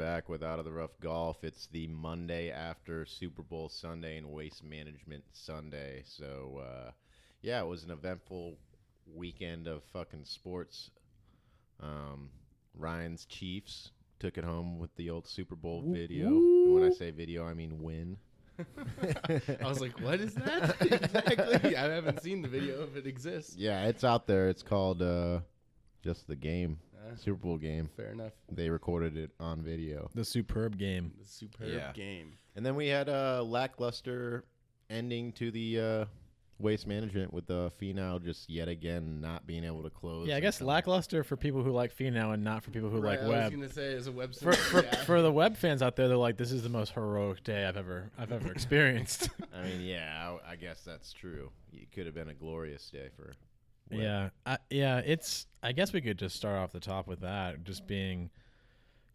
back with Out of the Rough Golf. It's the Monday after Super Bowl Sunday and Waste Management Sunday. So, uh, yeah, it was an eventful weekend of fucking sports. Um, Ryan's Chiefs took it home with the old Super Bowl video. And when I say video, I mean win. I was like, what is that exactly? I haven't seen the video if it exists. Yeah, it's out there. It's called uh, just the game, Super Bowl game. fair enough. They recorded it on video. The superb game. The superb Yeah. game. And then we had a lackluster ending to the uh, waste management with the Finau just yet again not being able to close. Yeah, I and guess come- lackluster for people who like Finau and not for people who Right, like I Webb. was gonna say as a Webb For, for, yeah. for the Webb fans out there, they're like, "This is the most heroic day I've ever I've ever experienced." I mean, yeah, I, I guess that's true. It could have been a glorious day for. Webb. Yeah, I, yeah. It's. I guess we could just start off the top with that, just being.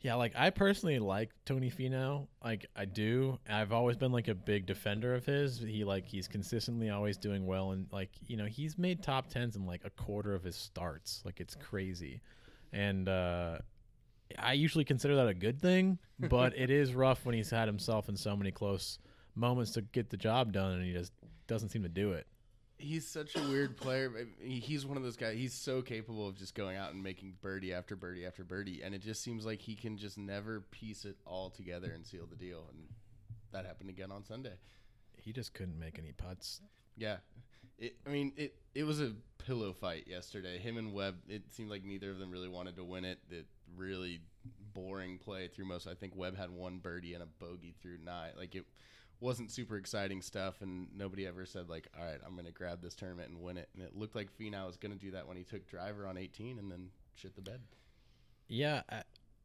Yeah, like I personally like Tony Finau. Like I do. I've always been like a big defender of his. He like he's consistently always doing well, and like you know he's made top tens in like a quarter of his starts. Like it's crazy, and uh I usually consider that a good thing. But it is rough when he's had himself in so many close moments to get the job done, and he just doesn't seem to do it. He's such a weird player. He's one of those guys. He's so capable of just going out and making birdie after birdie after birdie, and it just seems like he can just never piece it all together and seal the deal. And that happened again on Sunday. He just couldn't make any putts. Yeah, it, I mean it. It was a pillow fight yesterday. Him and Webb. It seemed like neither of them really wanted to win it. That really boring play through most. I think Webb had one birdie and a bogey through nine. Like it wasn't super exciting stuff, and nobody ever said like, "All right, I'm going to grab this tournament and win it." And it looked like Finau was going to do that when he took driver on 18 and then shit the bed. Yeah, I,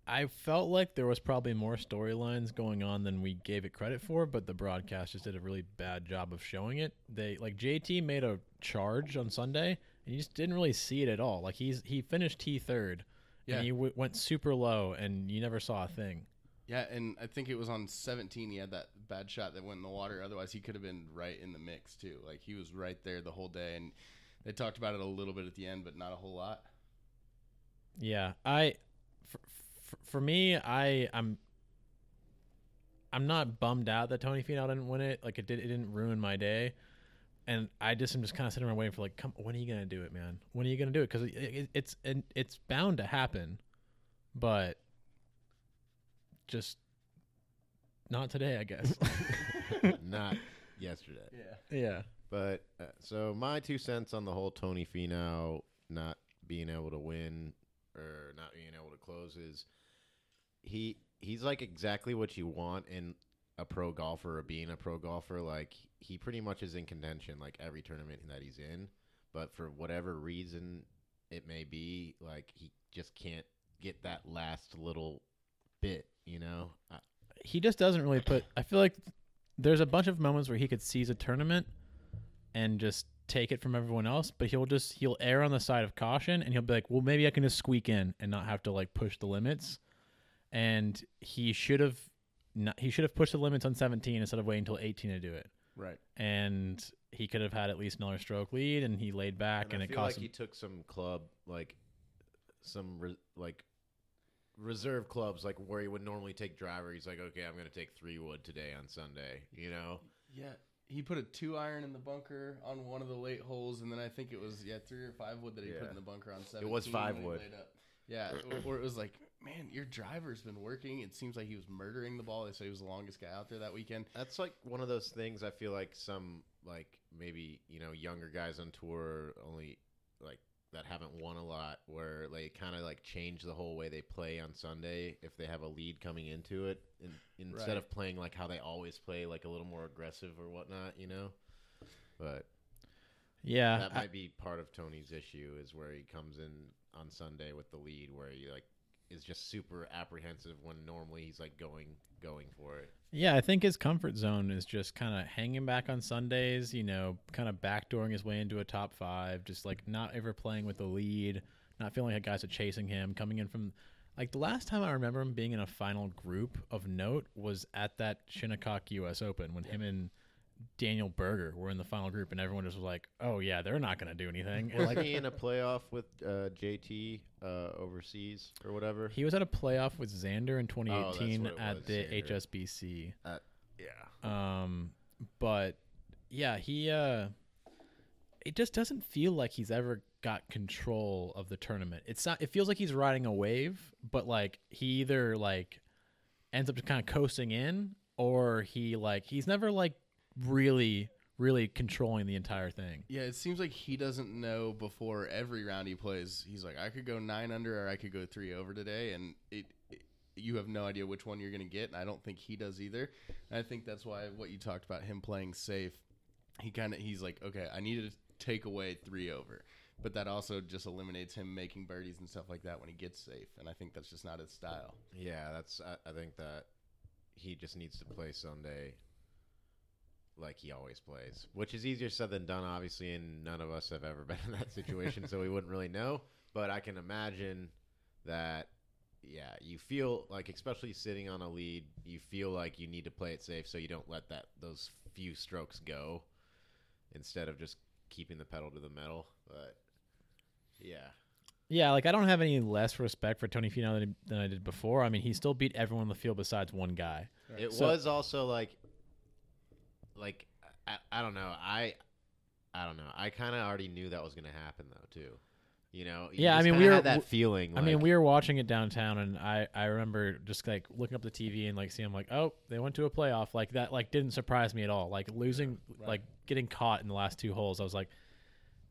I felt like there was probably more storylines going on than we gave it credit for, but the broadcast just did a really bad job of showing it. They like JT made a charge on Sunday, and you just didn't really see it at all. Like he's he finished T third, Yeah. and he w- went super low, and you never saw a thing. Yeah, and I think it was on 17 he had that bad shot that went in the water. Otherwise, he could have been right in the mix too. Like he was right there the whole day, and they talked about it a little bit at the end, but not a whole lot. Yeah, I for, for, me, I I'm I'm not bummed out that Tony Finau didn't win it. Like it did, it didn't ruin my day. And I just am just kind of sitting around waiting for like, come, when are you gonna do it, man? When are you gonna do it? Because it, it, it's it's bound to happen, but just not today, I guess. not yesterday. Yeah. yeah. But uh, so my two cents on the whole Tony Finau not being able to win or not being able to close is he he's like exactly what you want in a pro golfer or being a pro golfer. Like he pretty much is in contention like every tournament that he's in, but for whatever reason it may be, like he just can't get that last little bit. You know, Uh, he just doesn't really put. I feel like there's a bunch of moments where he could seize a tournament and just take it from everyone else, but he'll just he'll err on the side of caution and he'll be like, well, maybe I can just squeak in and not have to like push the limits. And he should have not, he should have pushed the limits on 17 instead of waiting until 18 to do it. Right. And he could have had at least another stroke lead, and he laid back, and, I it feel cost like him. he took some club like some re- like reserve clubs like where he would normally take driver. He's like, okay, I'm gonna take three wood today on Sunday. You know, Yeah. He put a two iron in the bunker on one of the late holes, and then I think it was yeah three or five wood that he put in the bunker on seventeen. was five wood. Yeah, or it was like, man, your driver's been working. It seems like he was murdering the ball. They say he was the longest guy out there that weekend. that's like one of those things. I feel like some like maybe you know younger guys on tour only like that haven't won a lot where they kind of like change the whole way they play on Sunday if they have a lead coming into it in, instead Right. of playing like how they always play like a little more aggressive or whatnot. You know, but. yeah, that I- might be part of Tony's issue is where he comes in on Sunday with the lead, where he like is just super apprehensive when normally he's like going going for it. Yeah, I think his comfort zone is just kind of hanging back on Sundays, you know, kind of backdooring his way into a top five, just like not ever playing with the lead, not feeling like guys are chasing him, coming in from like the last time I remember him being in a final group of note was at that Shinnecock US Open when him and Daniel Berger were in the final group, and everyone just was like, "Oh yeah, they're not gonna do anything." And, Was like he in a playoff with uh, JT uh, overseas or whatever? he was at a playoff with Xander in Oh, that's 2018 what it at was, the Xander. HSBC. yeah. Um, but yeah, he uh, it just doesn't feel like he's ever got control of the tournament. It's not. It feels like he's riding a wave, but like he either like ends up just kind of coasting in, or he like he's never like really really controlling the entire thing. Yeah, it seems like he doesn't know before every round he plays. He's like, I could go nine under or I could go three over today, and it, it you have no idea which one you're gonna get. And I don't think he does either. And I think that's why what you talked about him playing safe. He kind of he's like, okay, I need to take away three over, but that also just eliminates him making birdies and stuff like that when he gets safe. And I think that's just not his style. Yeah, that's. I, I think that he just needs to play Sunday like he always plays, which is easier said than done, obviously, and none of us have ever been in that situation, so we wouldn't really know. But I can imagine that. Yeah, you feel like, especially sitting on a lead, you feel like you need to play it safe, so you don't let that those few strokes go, instead of just keeping the pedal to the metal. But yeah, Yeah, like I don't have any less respect for Tony Finau than, than I did before. I mean, he still beat everyone in the field besides one guy. It So- was also like, like I, I don't know. I I don't know. I kind of already knew that was gonna happen though too. You know. You Yeah, I mean, we were- had that feeling. I mean, we were watching it downtown, and I I remember just like looking up the TV and like seeing like, oh, they went to a playoff. Like that, like didn't surprise me at all. Like losing, right. like getting caught in the last two holes, I was like,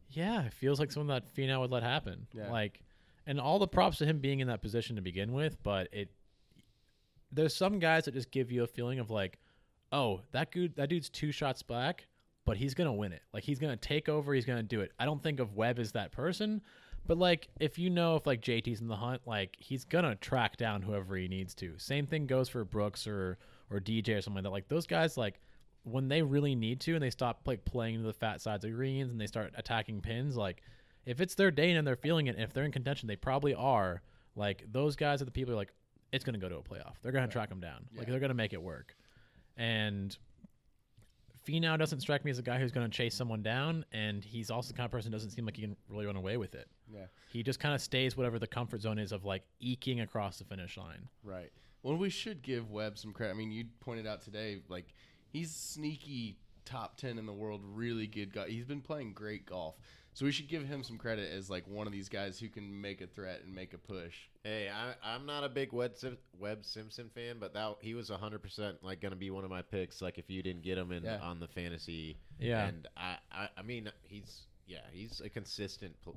yeah, it feels like something that Finau would let happen. Yeah. Like, and all the props to him being in that position to begin with, but it there's some guys that just give you a feeling of like, oh, that dude, that dude's two shots back, but he's gonna win it. Like he's gonna take over. He's gonna do it. I don't think of Webb as that person, but like if you know if like JT's in the hunt, like he's gonna track down whoever he needs to. Same thing goes for Brooks or or DJ or something like that. Like those guys, like when they really need to and they stop like playing to the fat sides of greens and they start attacking pins, like if it's their day and they're feeling it, and if they're in contention, they probably are. Like those guys are the people who are like, it's gonna go to a playoff. They're gonna track them down. Like they're gonna make it work. And Finau doesn't strike me as a guy who's going to chase someone down, and he's also the kind of person who doesn't seem like he can really run away with it. Yeah. He just kind of stays whatever the comfort zone is of like eking across the finish line. Right. Well, we should give Webb some credit. I mean, you pointed out today, like he's sneaky top ten in the world, really good guy. He's been playing great golf, so we should give him some credit as like one of these guys who can make a threat and make a push. Hey, I, I'm not a big Webb, Sim- Webb Simpson fan, but that he was 100 percent like gonna be one of my picks. Like if you didn't get him in Yeah. on the fantasy, Yeah. And I, I, I mean, he's yeah, he's a consistent, uh,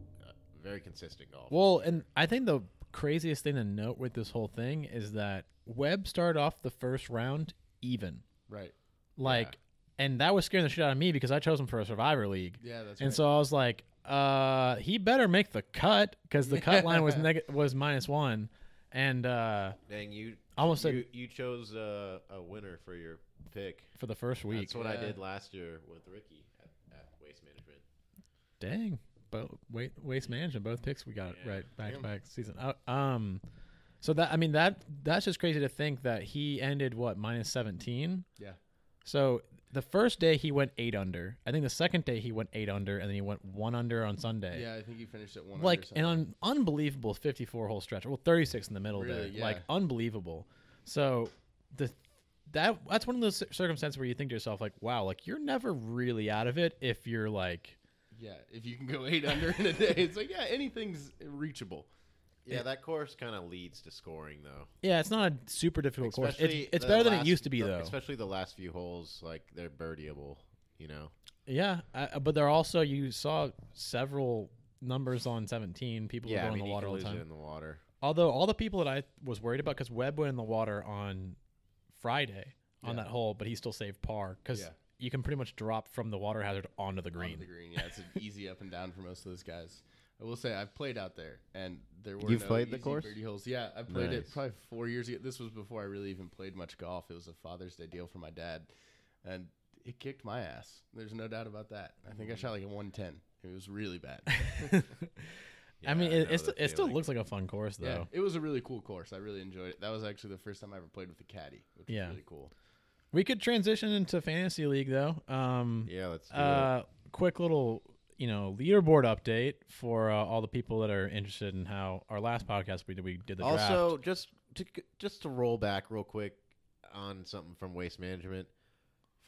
very consistent golfer. Well, and I think the craziest thing to note with this whole thing is that Webb started off the first round even. Right. Like, and that was scaring the shit out of me because I chose him for a Survivor League. Yeah, that's And right. so I was like, uh, he better make the cut because the cut line was neg- was minus one, and uh, Dang, you Almost said- you, you chose uh, a winner for your pick. for the first week, That's what I did last year with Rickie at, at Waste Management. dang, both wait, waste management, both picks we got Yeah. right back Damn. to back season. Uh, um, so that I mean that that's just crazy to think that he ended what minus seventeen. Yeah. So the first day he went eight under. I think the second day he went eight under, and then he went one under on Sunday. Yeah, I think he finished at one. like under an un- unbelievable 54 hole stretch. Well, 36 in the middle Really, there. Like unbelievable. So the that that's one of those circumstances where you think to yourself like, wow, like you're never really out of it if you're like yeah, if you can go eight under in a day, it's like yeah, anything's reachable. Yeah, that course kind of leads to scoring though. yeah, it's not a super difficult course. It's, Especially it's the better than it last- used to be the- though. Especially the last few holes, like they're birdieable. You know. Yeah, uh, but there are also you saw several numbers on 17 people yeah, were I going mean, in the you water can all lose the time. it in the water. Although all the people that I was worried about because Webb went in the water on Friday on Yeah. that hole, but he still saved par because Yeah. you can pretty much drop from the water hazard onto the green. On the green, yeah, it's an easy up and down for most of those guys. I will say I've played out there, and there were You've no played the course? birdie holes. Yeah, I played it probably four years ago. This was before I really even played much golf. It was a Father's Day deal for my dad, and it kicked my ass. There's no doubt about that. I think I shot like a 110. It was really bad. I mean, Yeah, it, know it's, the it still looks like a fun course though. yeah, it was a really cool course. I really enjoyed it. That was actually the first time I ever played with a caddy, which Yeah. was really cool. We could transition into fantasy league though. Um, Yeah, let's do uh, quick little, you know, leaderboard update for uh, all the people that are interested in how our last podcast we did. We did the Also, draft. just to just to roll back real quick on something from Waste Management,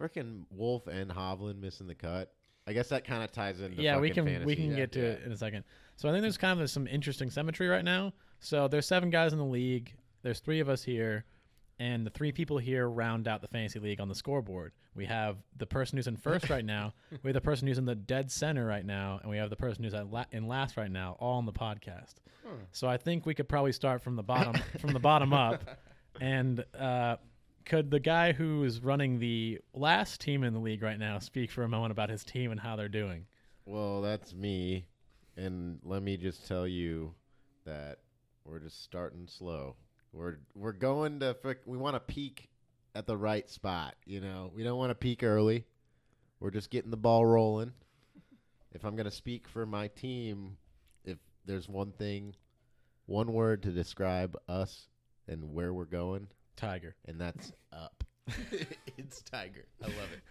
freaking Wolff and Hovland missing the cut. I guess that kind of ties into yeah, we can we can Yeah. get to Yeah. it in a second. So I think there's kind of some interesting symmetry right now. So there's seven guys in the league. There's three of us here, and the three people here round out the fantasy league on the scoreboard. We have the person who's in first right now. We have the person who's in the dead center right now, and we have the person who's at la- in last right now, all on the podcast. Hmm. So I think we could probably start from the bottom from the bottom up, and uh, could the guy who is running the last team in the league right now speak for a moment about his team and how they're doing? Well, that's me, and let me just tell you that we're just starting slow. We're we're going to frick, we want to peak at the right spot. You know, we don't want to peak early. We're just getting the ball rolling. If I'm gonna speak for my team, if there's one thing, one word to describe us and where we're going, Tiger. and that's up. it's Tiger. I love it.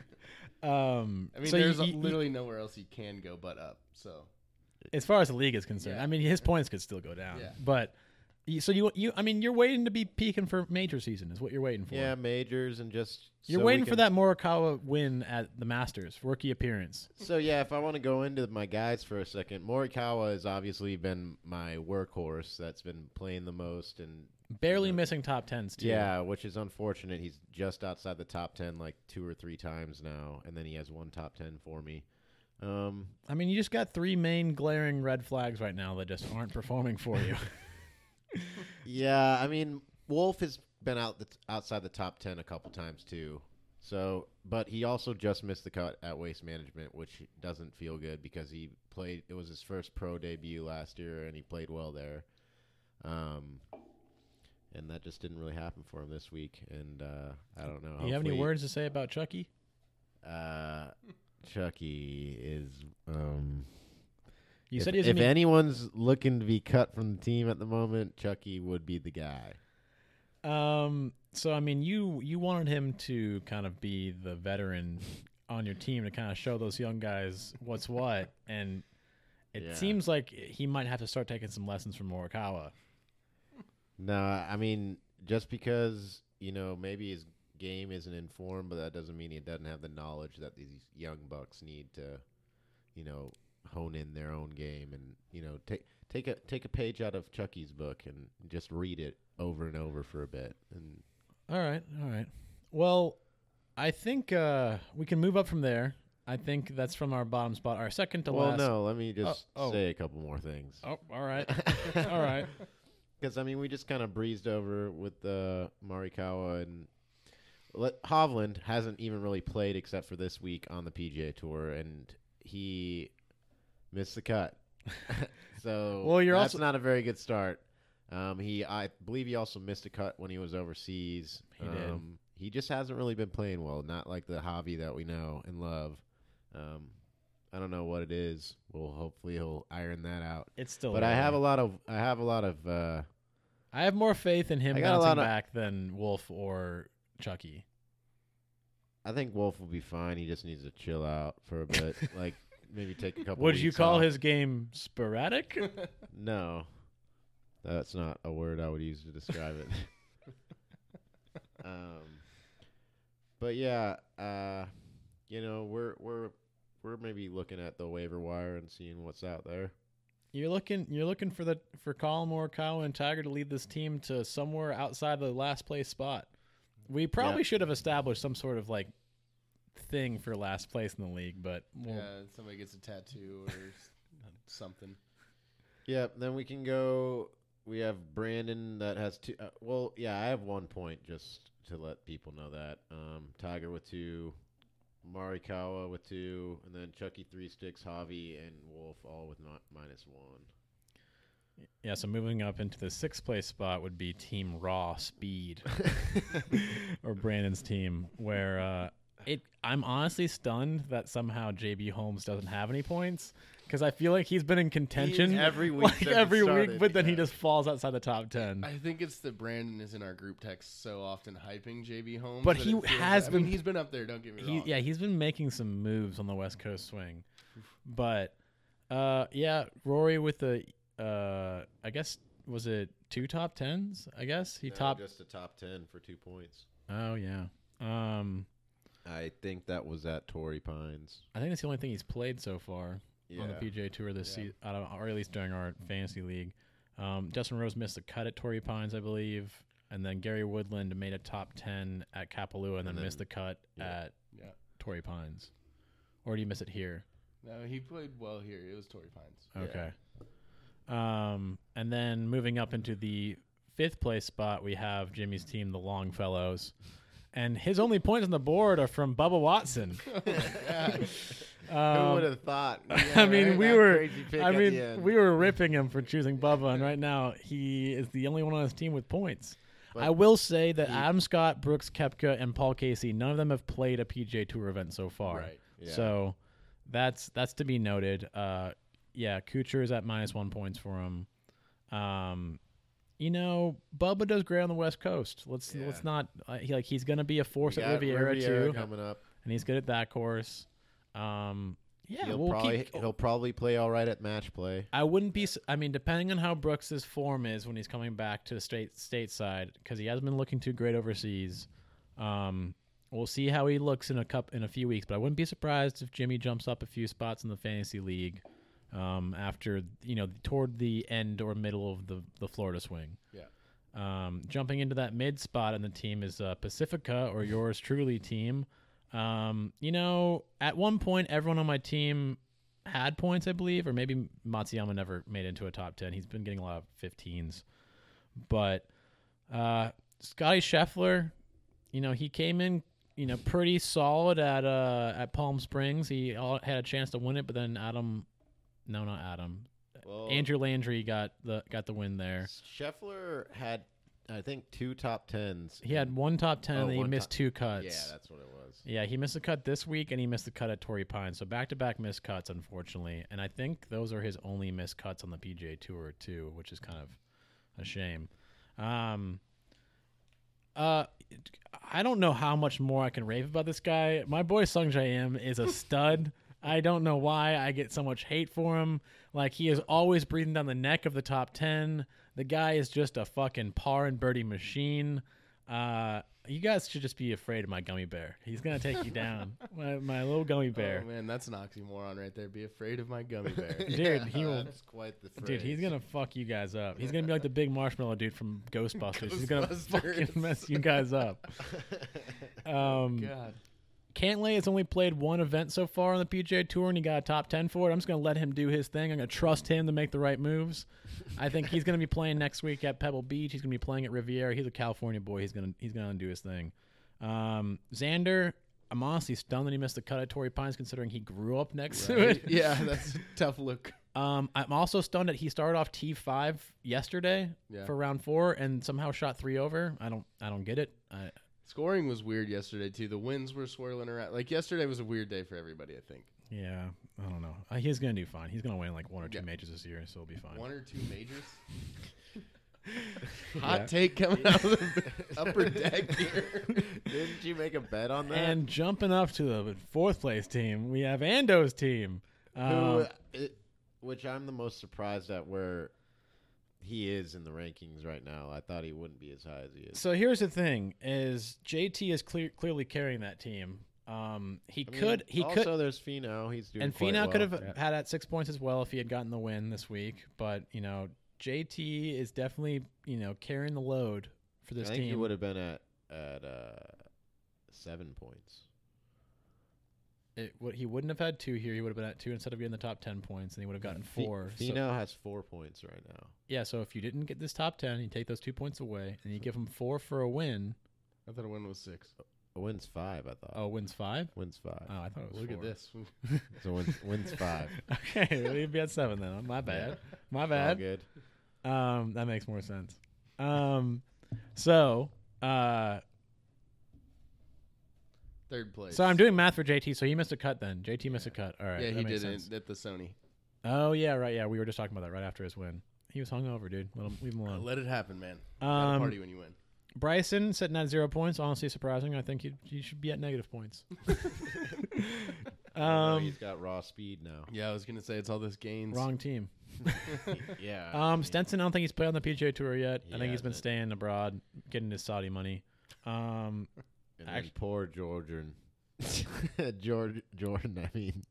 Um, I mean, so there's you- you- literally nowhere else he can go but up. So as far as the league is concerned, Yeah. I mean, his points could still go down. Yeah. But you, so you you I mean, you're waiting to be peaking for major season is what you're waiting for. Yeah, majors and just You're so waiting for that Morikawa win at the Masters rookie appearance. So yeah, if I want to go into my guys for a second, Morikawa has obviously been my workhorse that's been playing the most, and Barely Yeah. missing top tens too. yeah, which is unfortunate. He's just outside the top ten like two or three times now, and then he has one top ten for me. Um, I mean, you just got three main glaring red flags right now that just aren't performing for you. yeah, I mean Wolff has been out the, outside the top ten a couple times too. So, but he also just missed the cut at Waste Management, which doesn't feel good because he played. It was his first pro debut last year, and he played well there. Um, and that just didn't really happen for him this week. And uh, I don't know. Do you have any words to say about Chucky? Uh, Chucky is. Um, You if, said if anyone's looking to be cut from the team at the moment, Chucky would be the guy. Um. So I mean, you you wanted him to kind of be the veteran on your team to kind of show those young guys what's what, and it Yeah. seems like he might have to start taking some lessons from Morikawa. No, I mean just because you know maybe his game isn't informed, but that doesn't mean he doesn't have the knowledge that these young bucks need to, you know, hone in their own game and you know take take a take a page out of Chucky's book and just read it over and over for a bit. And All right, all right. Well, I think uh, we can move up from there. I think that's from our bottom spot, our second to well, last. Well, no, let me just oh. say a couple more things. Oh, all right, all right. Because I mean, we just kind of breezed over with uh, Morikawa and let, Hovland hasn't even really played except for this week on the PGA Tour, and he missed the cut. so Well, you're that's also- not a very good start. Um, he, I believe, he also missed a cut when he was overseas. He did. um, He just hasn't really been playing well. Not like the Javi that we know and love. Um, I don't know what it is. Well, hopefully he'll iron that out. It's still. But I have a lot of I have a lot of uh, I have more faith in him I got a bouncing lot of- back than Wolff or Chucky. I think Wolff will be fine. He just needs to chill out for a bit, like maybe take a couple. Would you call off. his game sporadic? No, that's not a word I would use to describe it. um, but yeah, uh, you know, we're we're we're maybe looking at the waiver wire and seeing what's out there. You're looking. You're looking for the for Collin Morikawa and Tiger to lead this team to somewhere outside the last place spot. We probably Yeah. should have established some sort of like thing for last place in the league, but we'll, yeah, somebody gets a tattoo or something. Yeah, then we can go. We have Brandon that has two. Uh, well, yeah, I have one point just to let people know that. Um, Tiger with two, Morikawa with two, and then Chucky three sticks, Javi and Wolff all with not minus one. yeah. So moving up into the sixth place spot would be Team Raw Speed or Brandon's team, where uh, it. I'm honestly stunned that somehow JB Holmes doesn't have any points because I feel like he's been in contention every week like since it every week, but then he yeah. just falls outside the top ten. I think it's that Brandon is in our group text so often hyping JB Holmes. But that he it feels has like- I mean, been- he's been up there. Don't get me He, wrong. yeah, he's been making some moves on the West Coast swing, but uh, yeah, Rory with the uh, I guess was it two top tens? I guess he No, topped. just a top ten for two points. Oh yeah. Um, I think that was at Torrey Pines. I think that's the only thing he's played so far Yeah. on the PGA Tour this Yeah. season, or at least during our fantasy league. Um, Justin Rose missed a cut at Torrey Pines, I believe, and then Gary Woodland made a top ten at Kapalua, and then, And missed the cut yeah. at Yeah. Torrey Pines. Or do you miss it here? No, he played well here. It was Torrey Pines. Yeah. Okay. Um, and then moving up into the fifth place spot, we have Jimmy's team, the Longfellows. And his only points on the board are from Bubba Watson. Who Um, would have thought? I mean, right? we That were. crazy pick I mean, we were ripping him for choosing Bubba, and right now he is the only one on his team with points. But I will say that he- Adam Scott, Brooks Koepka, and Paul Casey, none of them have played a PGA Tour event so far. Right. Yeah. So that's that's to be noted. Uh, yeah, Kuchar is at minus one points for him. Um, you know, Bubba does great on the West Coast. Let's Yeah. let's not uh, he, like he's gonna be a force at got Riviera, too, coming up. and he's good at that course. Um, yeah, he'll we'll probably keep. he'll probably play all right at match play. I wouldn't be. I mean, depending on how Brooks's form is when he's coming back to the state stateside, because he hasn't been looking too great overseas. Um, we'll see how he looks in a cup in a few weeks. But I wouldn't be surprised if Jimmy jumps up a few spots in the fantasy league um, after you know toward the end or middle of the the Florida swing. Yeah. Um, jumping into that mid spot on the team is uh, Pacifica or yours truly team. Um, you know, at one point, everyone on my team had points, I believe, or maybe Matsuyama never made it into a top 10. He's been getting a lot of 15s. But uh, Scottie Scheffler, you know, he came in, you know, pretty solid at uh, at Palm Springs. He all, had a chance to win it, but then Adam, no, not Adam, Well, Andrew Landry got the got the win there. Scheffler had, I think, two top tens. He had one top 10 Oh, and he missed top- two cuts. Yeah, that's what it was. Yeah, he missed a cut this week, and he missed the cut at Torrey Pines. So back to back missed cuts, unfortunately. And I think those are his only missed cuts on the PGA Tour too, which is kind of a shame. Um, uh, I don't know how much more I can rave about this guy. My boy Sungjae Im is a stud. I don't know why I get so much hate for him. Like he is always breathing down the neck of the top ten. The guy is just a fucking par and birdie machine. Uh, you guys should just be afraid of my gummy bear. He's gonna take you down, my, my little gummy bear. Oh man, that's an oxymoron right there. Be afraid of my gummy bear. Dude, he will- That's quite the phrase. Dude, he's gonna fuck you guys up. He's gonna be like the big marshmallow dude from Ghostbusters. He's gonna fucking mess you guys up. Um, God. Cantlay has only played one event so far on the PGA Tour, and he got a top ten for it. I'm just gonna let him do his thing. I'm gonna trust him to make the right moves. I think he's gonna be playing next week at Pebble Beach. He's gonna be playing at Riviera. He's a California boy. He's gonna he's gonna do his thing. Um, Xander, I'm honestly stunned that he missed the cut at Torrey Pines, considering he grew up next to it. yeah, that's a tough look. Um, I'm also stunned that he started off T5 yesterday Yeah. for round four and somehow shot three over. I don't I don't get it. I, Scoring was weird yesterday too. The winds were swirling around. Like yesterday was a weird day for everybody. I think yeah, I don't know. Uh, he's gonna do fine. He's gonna win like one or two Yeah. majors this year, so he'll be fine. one or two majors. Hot Yeah. take coming out of the upper deck here. Didn't you make a bet on that? And jumping up to the fourth place team, we have Ando's team. Who, Um, it, which I'm the most surprised at where he is in the rankings right now. I thought he wouldn't be as high as he is. so here's the thing: is JT is clear, clearly carrying that team. Um, he I mean, could he also could there's Finau. He's doing and quite Finau could well. have had at six points as well if he had gotten the win this week. But you know, JT is definitely you know carrying the load for I this team. he would have been at at uh, seven points. It, what he wouldn't have had two here. He would have been at two instead of getting the top ten points, and he would have gotten Fi- four. So- Finau has four points right now. yeah, so if you didn't get this top ten, you take those two points away, and you give him four for a win. I thought a win was six. A wins five, I thought. Oh, wins five. Wins five. Oh, I thought it was Look at this. So wins, wins five. okay, well, he'd be at seven then. My bad. My All bad. good. Um, that makes more sense. Um, so uh, third place. So I'm doing math for JT. So he missed a cut then. JT missed a cut. All right. yeah, that he makes did sense. it at the Sony. Oh yeah, right. Yeah, we were just talking about that right after his win. He was hungover, dude. Let him leave him alone. Let it happen, man. Gotta Um, party when you win. Bryson sitting at zero points. Honestly, surprising. I think he he should be at negative points. Um, um, he's got raw speed now. Yeah, I was gonna say it's all this gains. wrong team. yeah. Um, Stenson. I don't think he's played on the PGA Tour yet. I He think he's been hasn't. staying abroad, getting his Saudi money. Um, And then Act- poor Georgian. George Jordan, I mean.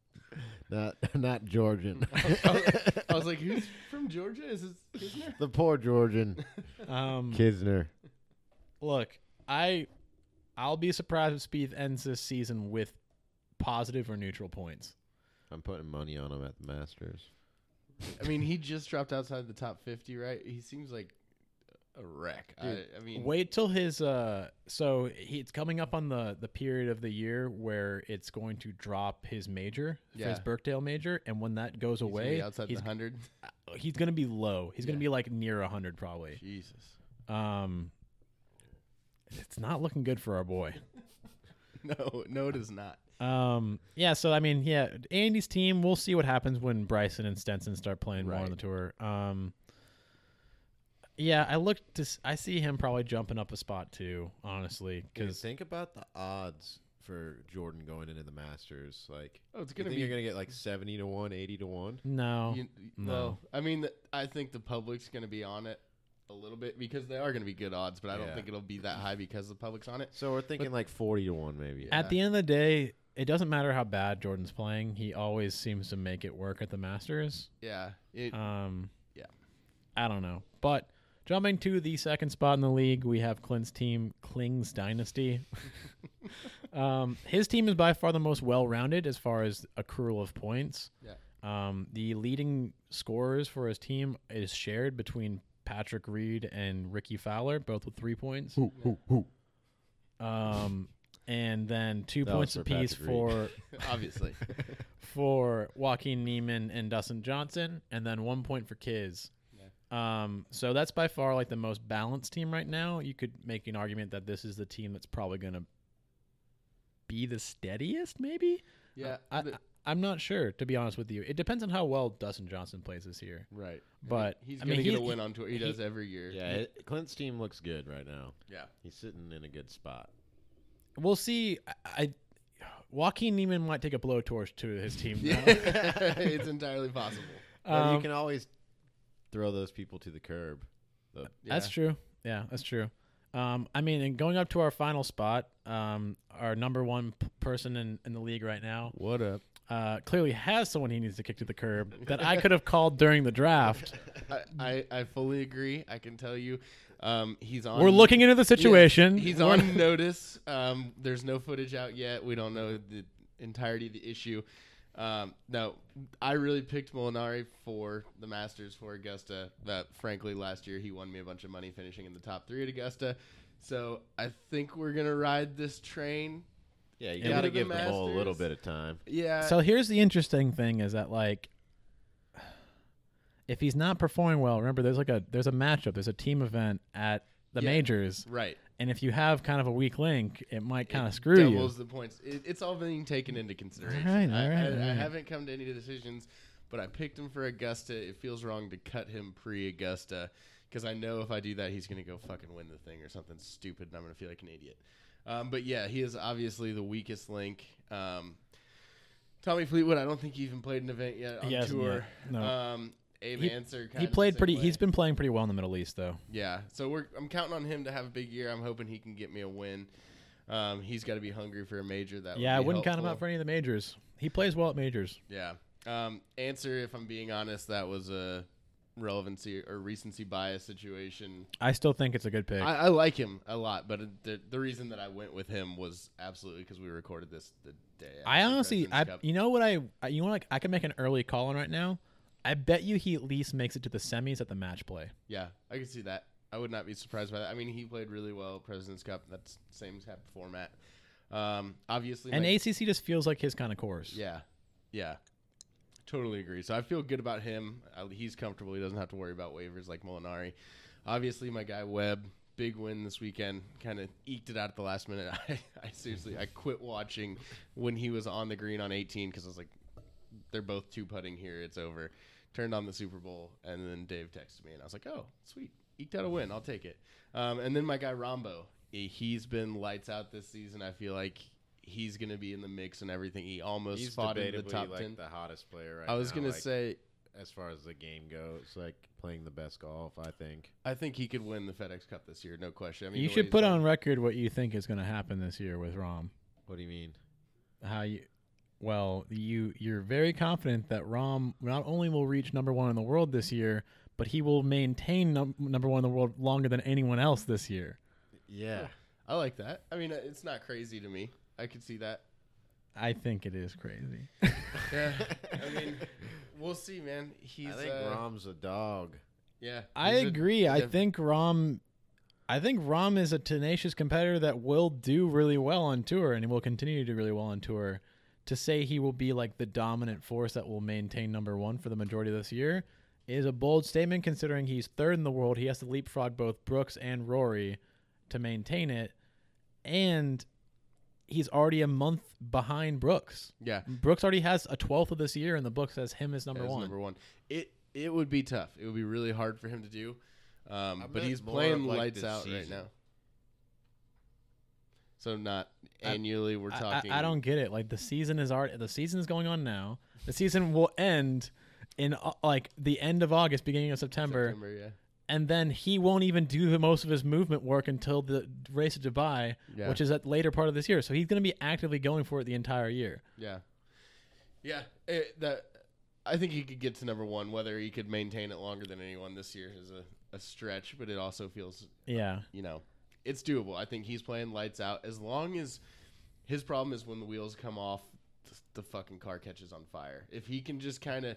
Not not Georgian. I was like, who's from Georgia? Is this Kisner? the poor Georgian. um, Kisner. look, I, I'll be surprised if Spieth ends this season with positive or neutral points. I'm putting money on him at the Masters. I mean, he just dropped outside the top 50, right? He seems like a wreck. I, Dude, I mean, Wait till his uh so he, it's coming up on the the period of the year where it's going to drop his major for his Yeah. Birkdale major and when that goes he's gonna away outside he's, the hundred. he's going to be low. He's going to be like near 100 probably. Jesus. Um it's not looking good for our boy. No, no, it is not. Um yeah, so I mean, yeah, Andy's team, we'll see what happens when Bryson and Stenson start playing more on the tour. Um yeah, I look to s- I see him probably jumping up a spot too, honestly, Because think about the odds for Jordan going into the Masters. Like, Oh, it's you gonna think be. you're gonna get like 70 to one, 80 to one. no. you, no. Well, I mean, th- I think the public's gonna be on it a little bit because they are gonna be good odds, but I don't Yeah. think it'll be that high because the public's on it. So we're thinking like 40 to one, maybe. Yeah. At the end of the day, it doesn't matter how bad Jordan's playing. He always seems to make it work at the Masters. Yeah. It, Um, Yeah. I don't know. But jumping to the second spot in the league, we have Clint's team, Kling's Dynasty. um, his team is by far the most well-rounded as far as accrual of points. Yeah. Um, the leading scorers for his team is shared between Patrick Reed and Rickie Fowler, both with three points. Who, who, who? Um, and then two That points apiece Patrick for obviously. for Joaquin Niemann and Dustin Johnson, and then one point for Kiz. Um, so that's by far like the most balanced team right now. You could make an argument that this is the team that's probably going to be the steadiest, maybe. Yeah. I, the- I, I'm not sure, to be honest with you. It depends on how well Dustin Johnson plays this year. right. But, he's gonna get he- a win on tour. He, he- does every year. Yeah, it, Clint's team looks good right now. Yeah. He's sitting in a good spot. We'll see. I, I Joaquin Niemann might take a blowtorch to his team. Yeah. now. it's entirely possible. Um, you can always throw those people to the curb. The- That's true. Yeah, that's true. Um, I mean, and going up to our final spot, um, our number one p- person in, in the league right now What up? uh, clearly has someone he needs to kick to the curb that I could have called during the draft. I, I, I fully agree. I can tell you. Um, he's on. We're looking into the situation. He's We're- on notice. Um, there's no footage out yet. We don't know the entirety of the issue. Um, no, I really picked Molinari for the Masters for Augusta. That frankly, last year he won me a bunch of money finishing in the top three at Augusta. So I think we're gonna ride this train. Yeah, you got to to give the ball a little bit of time. Yeah. So here's the interesting thing: is that like, if he's not performing well, remember there's like a there's a matchup, there's a team event at the Yeah. majors, right. And if you have kind of a weak link, it might kind of screw you. doubles the points. It, it's all being taken into consideration. All right, I, all right, I, all I haven't come to any decisions, but I picked him for Augusta. It feels wrong to cut him pre-Augusta because I know if I do that, he's going to go fucking win the thing or something stupid, and I'm going to feel like an idiot. Um, but yeah, he is obviously the weakest link. Um, Tommy Fleetwood, I don't think he even played an event yet on He tour. no. Um, Abe He- Ancer, He played pretty. He's been playing pretty well in the Middle East, though. yeah, so we're I'm counting on him to have a big year. I'm hoping he can get me a win. Um, he's got to be hungry for a major. That would yeah, I wouldn't count him out for any of the majors. He plays well at majors. Yeah. Um, Ancer, if I'm being honest, that was a relevancy or recency bias situation. I still think it's a good pick. I, I like him a lot, but the the reason that I went with him was absolutely because we recorded this the day. I honestly, I Cup. you know what I, I you know like I can make an early call on right now. I bet you he at least makes it to the semis at the match play. yeah, I can see that. I would not be surprised by that. I mean, he played really well President's Cup. That's same type of format. Um, obviously, And ACC just feels like his kind of course. Yeah, yeah, totally agree. So I feel good about him. Uh, he's comfortable. He doesn't have to worry about waivers like Molinari. Obviously, my guy Webb big win this weekend. Kind of eked it out at the last minute. I, I seriously, I quit watching when he was on the green on 18 because I was like, they're both two putting here. It's over. Turned on the Super Bowl, and then Dave texted me, and I was like, oh, sweet, eked out a win. I'll take it. Um, and then my guy Rahmbo, he- he's been lights out this season. I feel like he's gonna be in the mix and everything. He almost He's fought into debatably the top like ten. the hottest player right I was now, gonna say, as far as the game goes, like playing the best golf. I think. I think he could win the FedEx Cup this year, no question. I mean, you should put on record what you think is going to happen this year with Rahm. What do you mean? How you? Well, you you're very confident that Rahm not only will reach number one in the world this year, but he will maintain num- number one in the world longer than anyone else this year. Yeah. I like that. I mean, it's not crazy to me. I could see that. I think it is crazy. Yeah, I mean, we'll see, man. He's. I think uh, Rahm's a dog. Yeah, I agree. I def- think Rahm I think Rahm is a tenacious competitor that will do really well on tour and he will continue to do really well on tour. To say he will be like the dominant force that will maintain number 1 for the majority of this year is a bold statement considering he's third in the world. He has to leapfrog both Brooks and Rory to maintain it and he's already a month behind Brooks. Yeah, Brooks already has a 12th of this year and the book says him is number as 1. Number one. It it would be tough. It would be really hard for him to do. Um, but he's playing of, like, lights this out right now. So not I- annually. We're I- talking. I, I don't get it. Like the season is already the season is going on now. The season will end in uh, like the end of August, beginning of September, September. Yeah. and then he won't even do the most of his movement work until the race of Dubai, Yeah. which is at later part of this year. So he's going to be actively going for it the entire year. Yeah, yeah. It, that I think he could get to number one. Whether he could maintain it longer than anyone this year is a, a stretch, but it also feels Yeah, you know it's doable. I think he's playing lights out as long as his problem is when the wheels come off, the, the fucking car catches on fire. If he can just kind of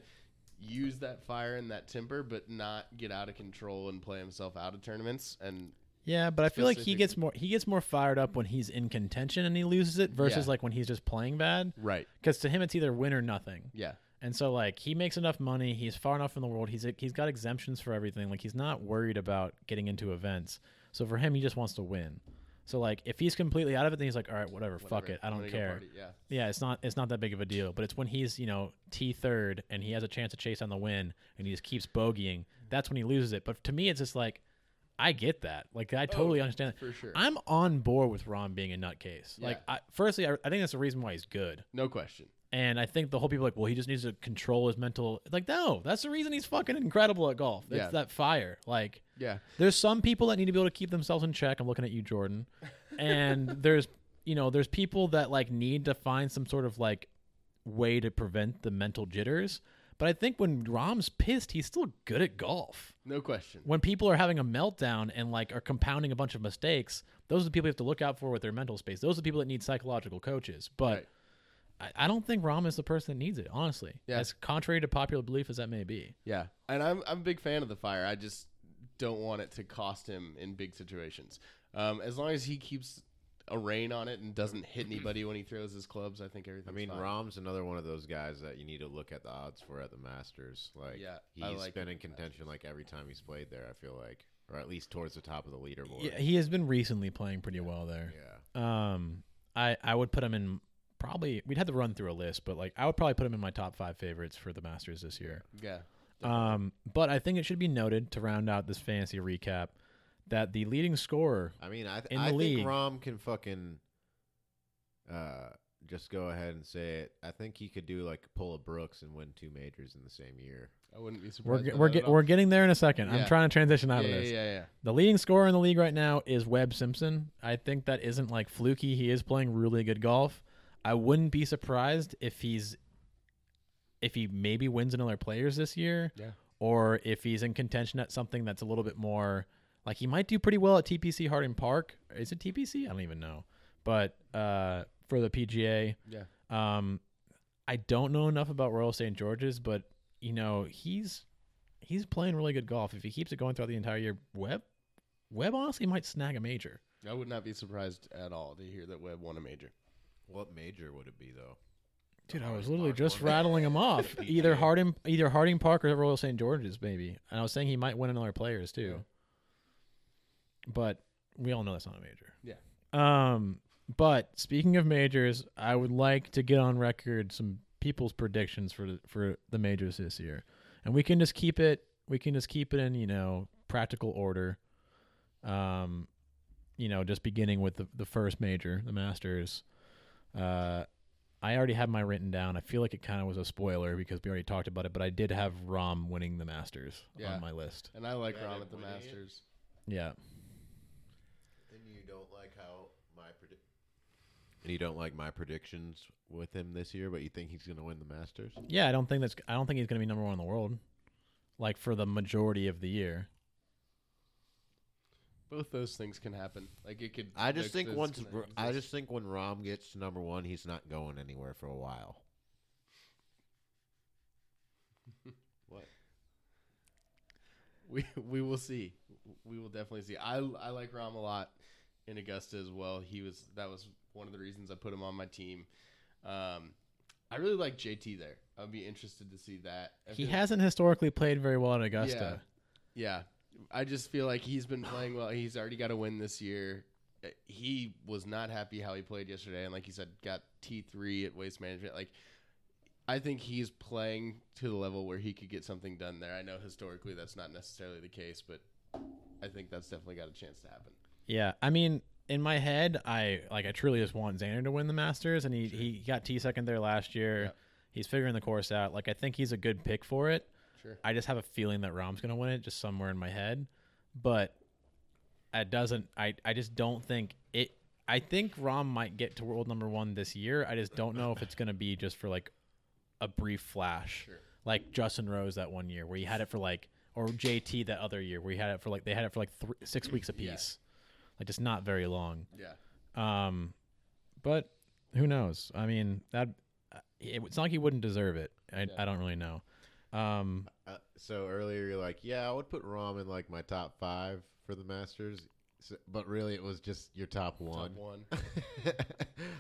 use that fire and that temper, but not get out of control and play himself out of tournaments and yeah, but I feel like he gets more he gets more fired up when he's in contention and he loses it versus Yeah. like when he's just playing bad. right, Because to him, it's either win or nothing. yeah, And so like he makes enough money, he's far enough in the world, he's he's got exemptions for everything. Like he's not worried about getting into events. So for him, he just wants to win. So like if he's completely out of it, then he's like, all right, whatever, fuck it, I don't care. party. Yeah, Yeah, it's not it's not that big of a deal. But it's when he's you know T third and he has a chance to chase on the win and he just keeps bogeying. That's when he loses it. But to me, it's just like I get that. Like I totally oh, understand. for sure. I'm on board with Rahm being a nutcase. Like, I, firstly, I, I think that's the reason why he's good. no question. And I think the whole people are like, well, he just needs to control his mental. Like, no, that's the reason he's fucking incredible at golf. It's Yeah. that fire. Like, Yeah, there's some people that need to be able to keep themselves in check. I'm looking at you, Jordan. And there's, you know, there's people that like need to find some sort of like way to prevent the mental jitters. But I think when Rahm's pissed, he's still good at golf. no question. When people are having a meltdown and like are compounding a bunch of mistakes, those are the people you have to look out for with their mental space. Those are the people that need psychological coaches. But Right. I, I don't think Rahm is the person that needs it, honestly. Yeah. As contrary to popular belief as that may be. Yeah, and I'm I'm a big fan of the fire. I just don't want it to cost him in big situations. Um, as long as he keeps a rein on it and doesn't hit anybody when he throws his clubs, I think everything. I mean, fine. Rahm's another one of those guys that you need to look at the odds for at the Masters. Like, Yeah, he's I like been in contention like every time he's played there. I feel like, or at least towards the top of the leaderboard. Yeah, he has been recently playing pretty well there. Yeah. Um, I I would put him in probably. We'd have to run through a list, but like I would probably put him in my top five favorites for the Masters this year. Yeah, Um, but I think it should be noted to round out this fantasy recap that the leading scorer. I mean, I, th- In I the think. Rahm can fucking uh, just go ahead and say it. I think he could do like pull a Brooks and win two majors in the same year. I wouldn't be We're surprised. by we're that get, all. we're getting there in a second. I'm Yeah. trying to transition out yeah, of this. yeah, yeah, yeah. The leading scorer in the league right now is Webb Simpson. I think that isn't like fluky. He is playing really good golf. I wouldn't be surprised if he's if he maybe wins another players this year. Yeah. Or if he's in contention at something that's a little bit more like he might do pretty well at TPC Harding Park. Is it TPC? I don't even know. But uh for the PGA, Yeah. um I don't know enough about Royal St. George's, but you know, he's he's playing really good golf. If he keeps it going throughout the entire year, Webb Webb honestly might snag a major. I would not be surprised at all to hear that Webb won a major. What major would it be though? Dude, I was literally just rattling them off. Either Harding, either Harding Park or Royal St. George's, maybe. And I was saying he might win another players too. But we all know that's not a major. Yeah. Um, but speaking of majors, I would like to get on record some people's predictions for the, for the majors this year, and we can just keep it. We can just keep it in you know practical order. Um, you know, just beginning with the the first major, the Masters. Uh, I already have my written down. I feel like it kind of was a spoiler because we already talked about it, but I did have Rahm winning the Masters Yeah. on my list. And I like Yeah, Rahm at the winning it. Masters. Yeah. And you don't like how my predi- And you don't like my predictions with him this year, but you think he's going to win the Masters? Yeah, I don't think that's. I don't think he's going to be number one in the world, like for the majority of the year. Both those things can happen. Like it could. I just think once can R- I just think when Rahm gets to number one, he's not going anywhere for a while. what? we we will see. We will definitely see. I I like Rahm a lot in Augusta as well. He was that was one of the reasons I put him on my team. Um, I really like JT there. I'd be interested to see that. I He hasn't historically played very well in Augusta. Yeah. I just feel like he's been playing well. He's already got a win this year. Uh, He was not happy how he played yesterday, and like you said, got T three at Waste Management. Like, I think he's playing to the level where he could get something done there. I know historically that's not necessarily the case, but I think that's definitely got a chance to happen. Yeah, I mean, in my head, I like I truly just want Xander to win the Masters, and he he got T second there last year. Yeah. He's figuring the course out. Like I think he's a good pick for it. Sure. I just have a feeling that Rahm's going to win it, just somewhere in my head. But it doesn't. I I just don't think it. I think Rahm might get to world number one this year. I just don't know if it's going to be just for like a brief flash, Sure. like Justin Rose that one year where he had it for like, or JT that other year where he had it for like they had it for like three, six weeks apiece, like just not very long. Yeah. Um, but who knows? I mean, that it, it's not like he wouldn't deserve it. I, Yeah. I don't really know. Um, Uh, so earlier you're like, yeah, I would put Rahm in like my top five for the Masters, so, but really it was just your top one. Top one.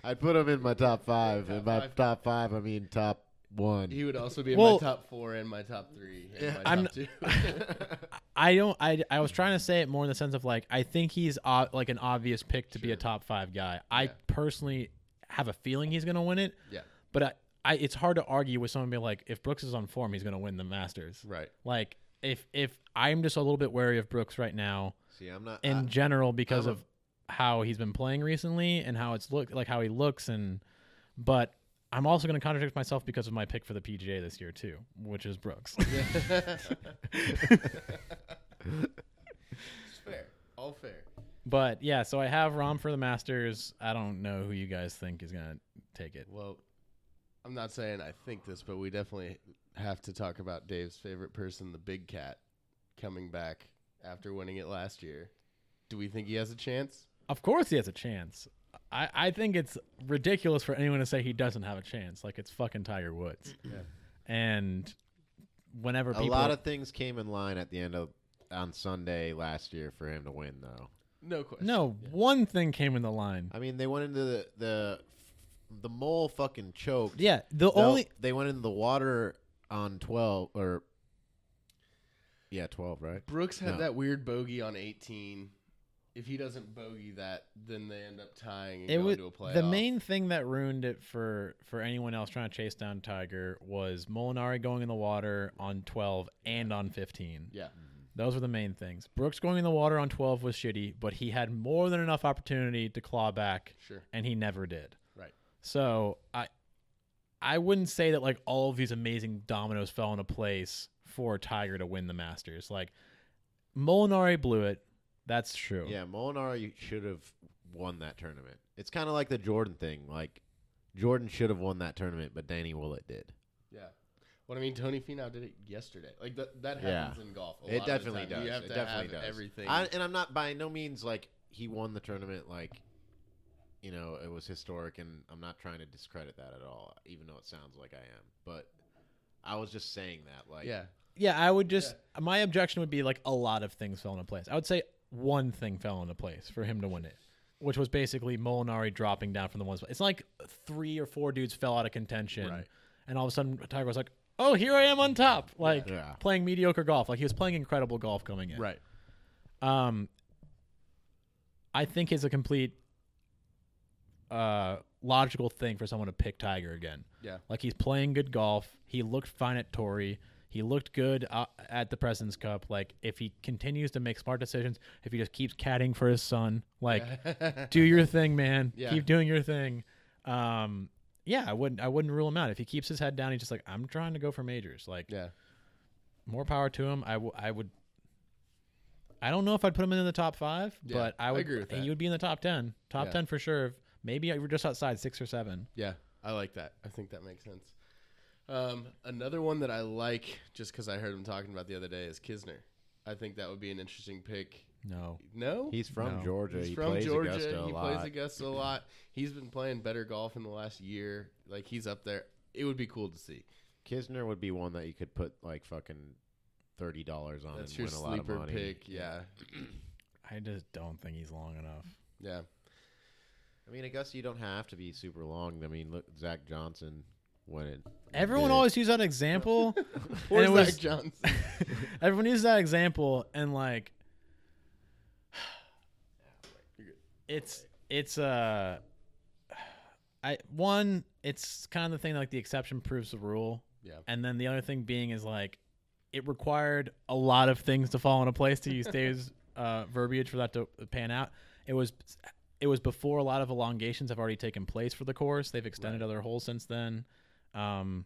I'd put him in my top five. Top and by five. top five, I mean top one. He would also be in Well- my top four and my top three. And Yeah, my I'm- top two. I don't. I, I was trying to say it more in the sense of like I think he's uh, like an obvious pick to be a top five guy. I Yeah. personally have a feeling he's going to win it, yeah. but I, I it's hard to argue with someone being like if Brooks is on form, he's going to win the Masters. Right. Like if if I'm just a little bit wary of Brooks right now See, I'm not. in I- general because I'm a- of how he's been playing recently and how it's look like how he looks and but I'm also going to contradict myself because of my pick for the PGA this year too, which is Brooks. It's fair. All fair. but yeah, so I have Rahm for the Masters. I don't know who you guys think is going to take it. Well, I'm not saying I think this, but we definitely have to talk about Dave's favorite person, the Big Cat, coming back after winning it last year. Do we think he has a chance? Of course he has a chance. I, I think it's ridiculous for anyone to say he doesn't have a chance. Like it's fucking Tiger Woods. Yeah. And whenever a people lot of things came in line at the end of on Sunday last year for him to win, though. No question. No, one thing came in the line. I mean, they went into the the, the mole fucking choked. Yeah, the They'll- only they went into the water on twelve or yeah, twelve, right? Brooks had No. that weird bogey on 18. If he doesn't bogey that, then they end up tying and it going was to a playoff. the main thing that ruined it for for anyone else trying to chase down Tiger was Molinari going in the water on 12 and on 15. Yeah. Mm-hmm. Those were the main things. Brooks going in the water on 12 was shitty, but he had more than enough opportunity to claw back, Sure. and he never did. Right. So I I wouldn't say that like all of these amazing dominoes fell into place for Tiger to win the Masters. Like Molinari blew it. That's true. Yeah, Molinari should have won that tournament. It's kind of like the Jordan thing. Like Jordan should have won that tournament, but Danny Willett did. Yeah. What I mean, Tony Finau did it yesterday. Like that, that Yeah. happens in golf. A it lot of the definitely time. does. You have it to definitely have does. everything. I, and I'm not by no means like he won the tournament like you know it was historic, and I'm not trying to discredit that at all, even though it sounds like I am. But I was just saying that, like, yeah. Yeah, I would just my objection would be like a lot of things fell into place. I would say one thing fell into place for him to win it, which was basically Molinari dropping down from the one spot. It's like three or four dudes fell out of contention, Right. and all of a sudden Tiger was like, "Oh, here I am on top!" Like Yeah. playing mediocre golf. Like he was playing incredible golf coming in. Right. Um, I think is a complete uh, logical thing for someone to pick Tiger again. Yeah. Like he's playing good golf. He looked fine at Torrey. He looked good uh, at the President's Cup. Like if he continues to make smart decisions, if he just keeps caddying for his son, like do your thing, man. Yeah. Keep doing your thing. Um, yeah, I wouldn't. I wouldn't rule him out if he keeps his head down. He's just like, I'm trying to go for majors. Like, yeah. more power to him. I, w- I would. I don't know if I'd put him in the top five, Yeah, but I I would. agree with that. He would be in the top ten. Top Yeah. ten for sure. Maybe we're just outside six or seven. Yeah, I like that. I think that makes sense. Um, another one that I like, just because I heard him talking about the other day, is Kisner. I think that would be an interesting pick. No. No, He's from No. Georgia. He's he from plays Georgia. Augusta a he lot. plays Augusta a lot. He's been playing better golf in the last year. Like he's up there. It would be cool to see. Kisner would be one that you could put like fucking thirty dollars on That's and your win a lot of sleeper money. pick. Yeah, I just don't think he's long enough. yeah. I mean, I guess you don't have to be super long. I mean, look, Zach Johnson won it. Everyone did. always uses that example. Poor it Zach was- Johnson. Everyone uses that example, and like, it's it's uh, I one it's kind of the thing like the exception proves the rule, Yeah. and then the other thing being is like, it required a lot of things to fall into place to use Dave's uh, verbiage for that to pan out. It was it was before a lot of elongations have already taken place for the course. They've extended other holes since then. Um,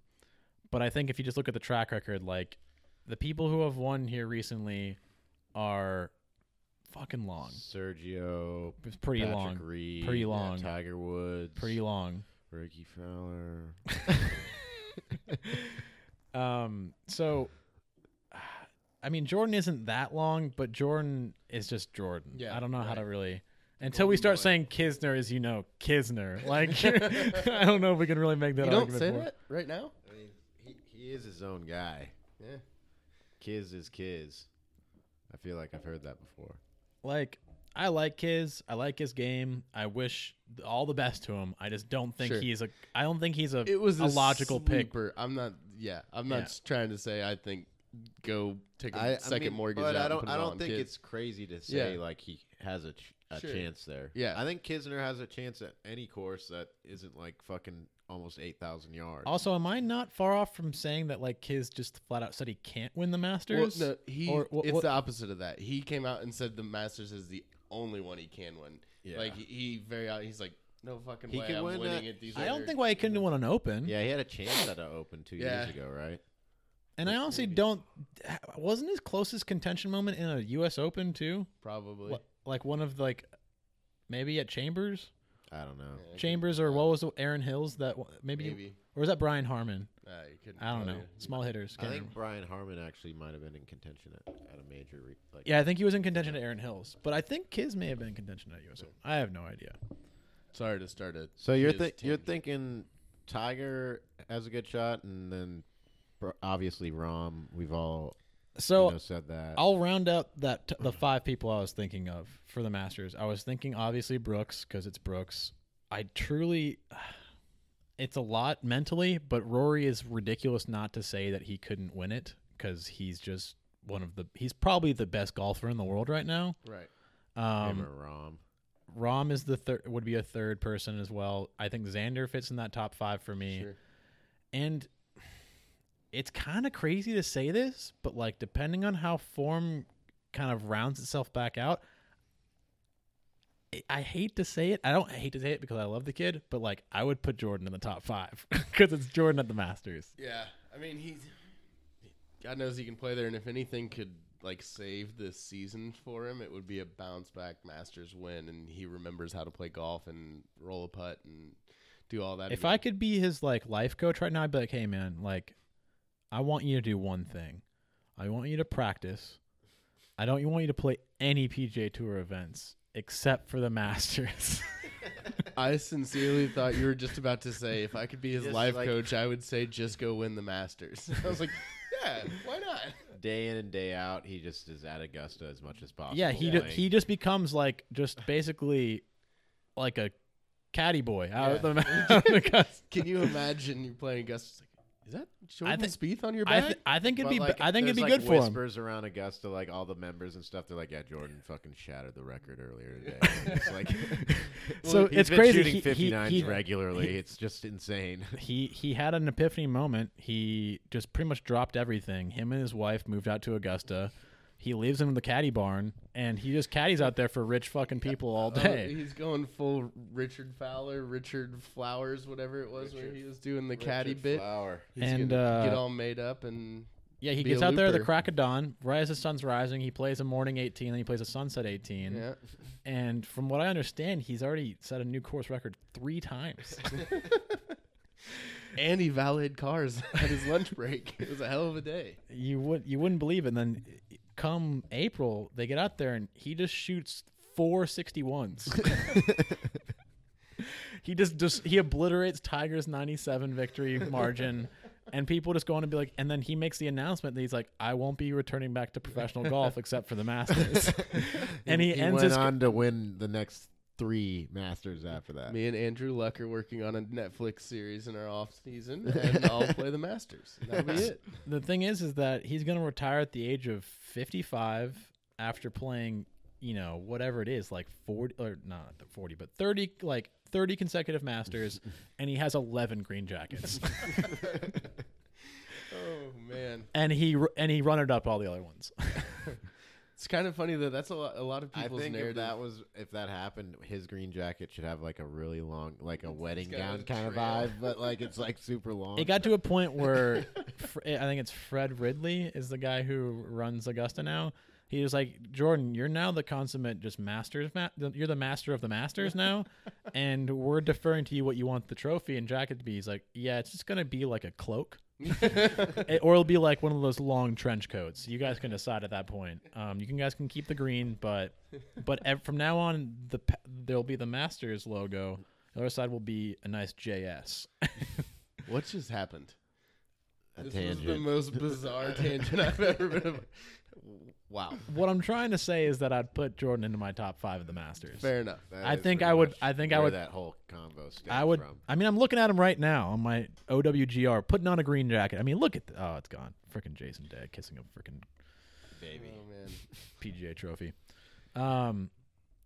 but I think if you just look at the track record, like the people who have won here recently are fucking long. Sergio, It's pretty Patrick long. Reed, Pretty yeah, long. Tiger Woods, Pretty long. Rickie Fowler. Um, so I mean Jordan isn't that long, but Jordan is just Jordan. Yeah, I don't know how to really until we start boy. saying Kisner as you know, Kisner. Like I don't know if we can really make that You don't argument say for- that right now. I mean, he, he is his own guy. Yeah. Kiz is Kiz. I feel like I've heard that before. like I like Kiz. I like his game. I wish th- all the best to him. I just don't think Sure. he's a. I don't think he's a. It was a logical pick. sleeper. I'm not. Yeah, I'm not Yeah. s- trying to say. I think go take a I, second I mean, mortgage. but out I and don't. put it I don't on think kids. it's crazy to say Yeah. like he has a, ch- a Sure. chance there. Yeah. I think Kisner has a chance at any course that isn't like fucking almost eight thousand yards. Also, am I not far off from saying that like Kiz just flat out said he can't win the Well, Masters? no, he. Or what- it's what- the opposite of that. He came out and said the Masters is the only one he can win. Yeah. Like he, he very. out- He's like, no fucking He way. can I'm win winning that- it. These I don't think why he couldn't win an Open. yeah, he had a chance at an Open two Yeah. years ago, right? And I honestly Maybe. don't. Wasn't his closest contention moment in a U.S. Open too? Probably. Li- Like one of like maybe at Chambers, I don't know. Yeah, Chambers, or what was it, Erin Hills? That w- maybe, Maybe. or was that Brian Harman? Uh, I don't know. you. Small hitters. I think remember. Brian Harman actually might have been in contention at, at a major. Re- like, Yeah, I think he was in contention at Erin Hills, but I think Kiz may have been in contention at U.S. Open. I have no idea. Sorry to start it. So you're his th- you're thinking Tiger has a good shot, and then obviously Rahm. We've all So you know, said that. I'll round up that t- the five people I was thinking of for the Masters. I was thinking obviously Brooks because it's Brooks. I truly, it's a lot mentally, but Rory is ridiculous not to say that he couldn't win it because he's just one of the. He's probably the best golfer in the world right now. Right. Him Um, or Rahm. Rahm is the third would be a third person as well. I think Xander fits in that top five for me. Sure. And it's kind of crazy to say this, but like depending on how form kind of rounds itself back out, I- hate to say it. I don't hate to say it because I love the kid, but like I would put Jordan in the top five because it's Jordan at the Masters. Yeah, I mean he's God knows he can play there, and if anything could like save this season for him, it would be a bounce back Masters win, and he remembers how to play golf and roll a putt and do all that. If again. I could be his like life coach right now, I'd be like, hey man, like I want you to do one thing. I want you to practice. I don't want you to play any PJ Tour events except for the Masters. I sincerely thought you were just about to say, if I could be his Just life like- coach, I would say just go win the Masters. I was like, yeah, why not? Day in and day out, he just is at Augusta as much as possible. yeah, he playing. he just becomes like just basically like a caddy boy out of the, out of the cus- Can you imagine you playing Augusta? Like, Is that Jordan thi- Spieth on your I, th- I think it'd But, be. like, I think it'd be there's, good like, for him. whispers around Augusta, like all the members and stuff. They're like, "Yeah, Jordan fucking shattered the record earlier today." it's like, So he's it's been crazy. Shooting He- he- 59s he- regularly. he- it's just insane. he he had an epiphany moment. He just pretty much dropped everything. Him and his wife moved out to Augusta. He lives in the caddy barn, and he just caddies out there for rich fucking people all Oh, day. he's going full Richard Fowler, Richard Flowers, whatever it was, where he was doing the caddy bit. Flower. He's And, gonna get uh, all made up and yeah, he be gets a out there at the crack of dawn, right as the sun's rising. He plays a morning 18, then he plays a sunset 18. yeah. And from what I understand, he's already set a new course record three times. and he valeted cars at his lunch break. It was a hell of a day. you would you wouldn't believe it. And then come April, they get out there and he just shoots four 61s. he just just he obliterates Tiger's 97 victory margin. And people just go on and be like, and then he makes the announcement that he's like, I won't be returning back to professional golf except for the Masters. and he, he ends went his on to win the next three Masters after that. Me and Andrew Luck are working on a Netflix series in our off season, and I'll play the Masters. That'll be it. the thing is is that he's going to retire at the age of 55 after playing you know whatever it is like 40 or not 40 but 30 like 30 consecutive masters and he has 11 green jackets Oh man, and he ru- and he run it up all the other ones it's kind of funny though. That's a lot. A lot of I people's think if narrative. that was if that happened, his green jacket should have like a really long, like a wedding gown a kind of vibe, but like it's like super long. it got to a point where Fr- i think it's fred ridley is the guy who runs augusta now he was like jordan you're now the consummate just masters ma- you're the master of the masters now and we're deferring to you what you want the trophy and jacket to be he's like yeah it's just gonna be like a cloak It- or it'll be like one of those long trench coats. You guys can decide at that point. Um, you can guys can keep the green, but but ev- from now on, the pa- there'll be the Masters logo. The other side will be a nice JS. what just happened? a this tangent. was the most bizarre tangent I've ever been. A- wow. what I'm trying to say is that I'd put Jordan into my top five of the Masters. Fair enough. That I think I would- I think I where would- That whole combo stems I would. from. I mean, I'm looking at him right now on my OWGR, putting on a green jacket. I mean, look at the, oh, it's gone. Freaking Jason Day kissing a freaking baby. Oh man. PGA trophy. Um,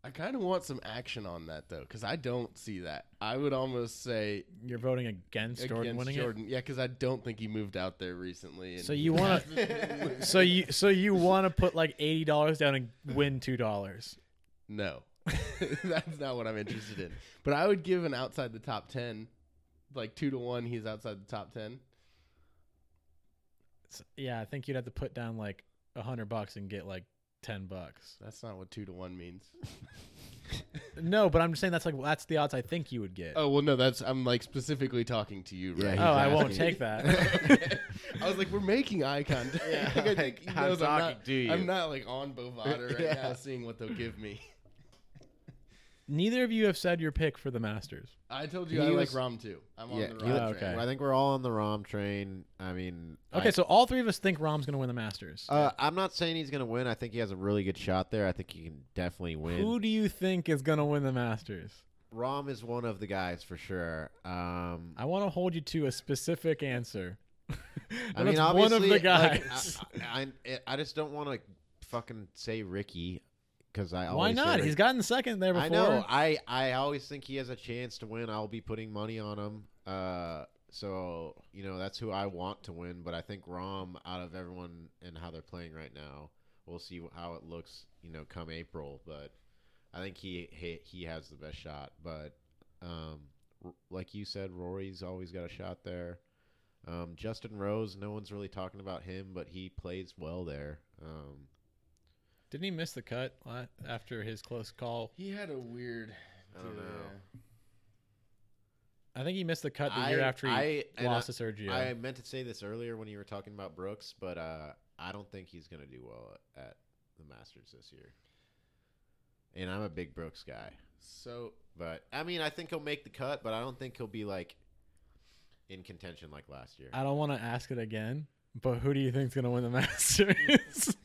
I kind of want some action on that though, because I don't see that. I would almost say you're voting against Jordan against winning it. Jordan. Yeah, because I don't think he moved out there recently. And So you want to, so you, so you want to put like eighty dollars down and win two dollars. No, that's not what I'm interested in. But I would give an outside the top ten, like two to one. He's outside the top ten. Yeah, I think you'd have to put down like a hundred bucks and get like ten bucks. That's not what two to one means. No, but I'm just saying that's like that's the odds I think you would get. Oh well, no, that's I'm like specifically talking to you, right? he's oh, I won't take that. I was like, we're making eye contact. Yeah, Like, I think like, he knows I'm talking not, you. I'm not like on Bovada right Yeah. now, seeing what they'll give me. Neither of you have said your pick for the Masters. I told you He I was- like Rahm too. I'm on Yeah, the he Rahm was- train. okay. I think we're all on the Rahm train. I mean, Okay, I, so all three of us think Rahm's going to win the Masters. uh, I'm not saying he's gonna win. I think he has a really good shot there. I think he can definitely win. Who do you think is going to win the Masters? Rahm is one of the guys for sure. Um, I want to hold you to a specific answer. I And mean, it's obviously, one of the like, guys. I, I, I just don't want to fucking say Rickie because I Why always not? He's gotten second there before. I know. I I always think he has a chance to win. I'll be putting money on him. Uh, so you know that's who I want to win. But I think Rahm, out of everyone and how they're playing right now, we'll see how it looks. You know, come April. But I think he he, he has the best shot. But um, r- like you said, Rory's always got a shot there. Um, Justin Rose, no one's really talking about him, but he plays well there. Um, Didn't he miss the cut after his close call? He had a weird. I don't know. I think he missed the cut the year I- after he I- and lost I- to Sergio. I meant to say this earlier when you were talking about Brooks, but uh, I don't think he's going to do well at, at the Masters this year. And I'm a big Brooks guy, So but I mean, I think he'll make the cut, but I don't think he'll be like in contention like last year. I don't want to ask it again, but who do you think's going to win the Masters?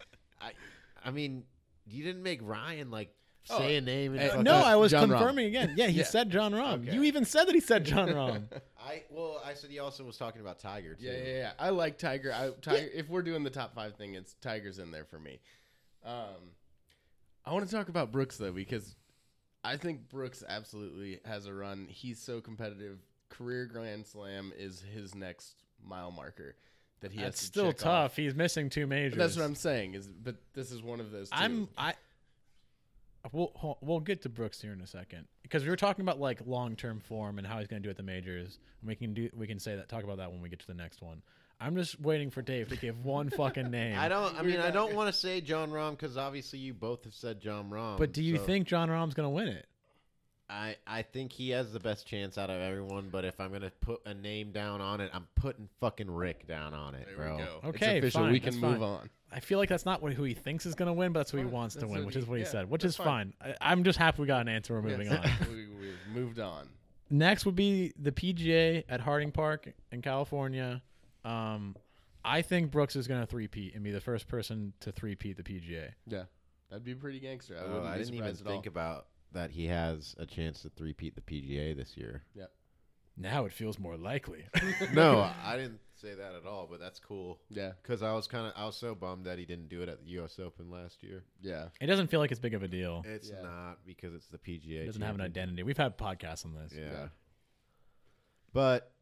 I mean, you didn't make Ryan like Oh, say a name and fucking- no, I was Jon Rahm. confirming again. Yeah, he Yeah. said Jon Rahm. Okay. You even said that he said Jon Rahm. I well, I said he also was talking about Tiger too. Yeah, yeah, yeah. I like Tiger. I, Tiger. If we're doing the top five thing, it's Tiger's in there for me. Um, I want to talk about Brooks though because I think Brooks absolutely has a run. He's so competitive. Career Grand Slam is his next mile marker that he That's has to still check tough. off. He's missing two majors. That's what I'm saying. Is but this is one of those. Too. I'm I. We'll hol- we'll get to Brooks here in a second because we were talking about like long term form and how he's going to do at the majors. And we can do we can say that talk about that when we get to the next one. I'm just waiting for Dave to give one fucking name. I don't. I mean, I don't want to say Jon Rahm because obviously you both have said Jon Rahm. But do you so think Jon Rahm's going to win it? I I think he has the best chance out of everyone. But if I'm gonna put a name down on it, I'm putting fucking Rick down on it, There bro. we go. Okay, it's official. fine, we can move fine. on. I feel like that's not what, who he thinks is going to win, but that's who he Fine, wants to win, which he- is what he yeah, said, which is fine. I, I'm just happy we got an answer. We're moving Yes. on. we, we've moved on. Next would be the PGA at Harding Park in California. Um, I think Brooks is going to three-peat and be the first person to three-peat the PGA. Yeah, that'd be pretty gangster. I, Oh, I didn't even surprised all. think about that. He has a chance to three-peat the PGA this year. Now it feels more likely. no, I didn't say that at all. But that's cool Yeah, because I was kind of I was so bummed that he didn't do it at the U.S. Open last year. yeah. it doesn't feel like it's big of a deal. It's Yeah. not because it's the PGA. It doesn't have an champion. identity. We've had podcasts on this. Yeah. Yeah. But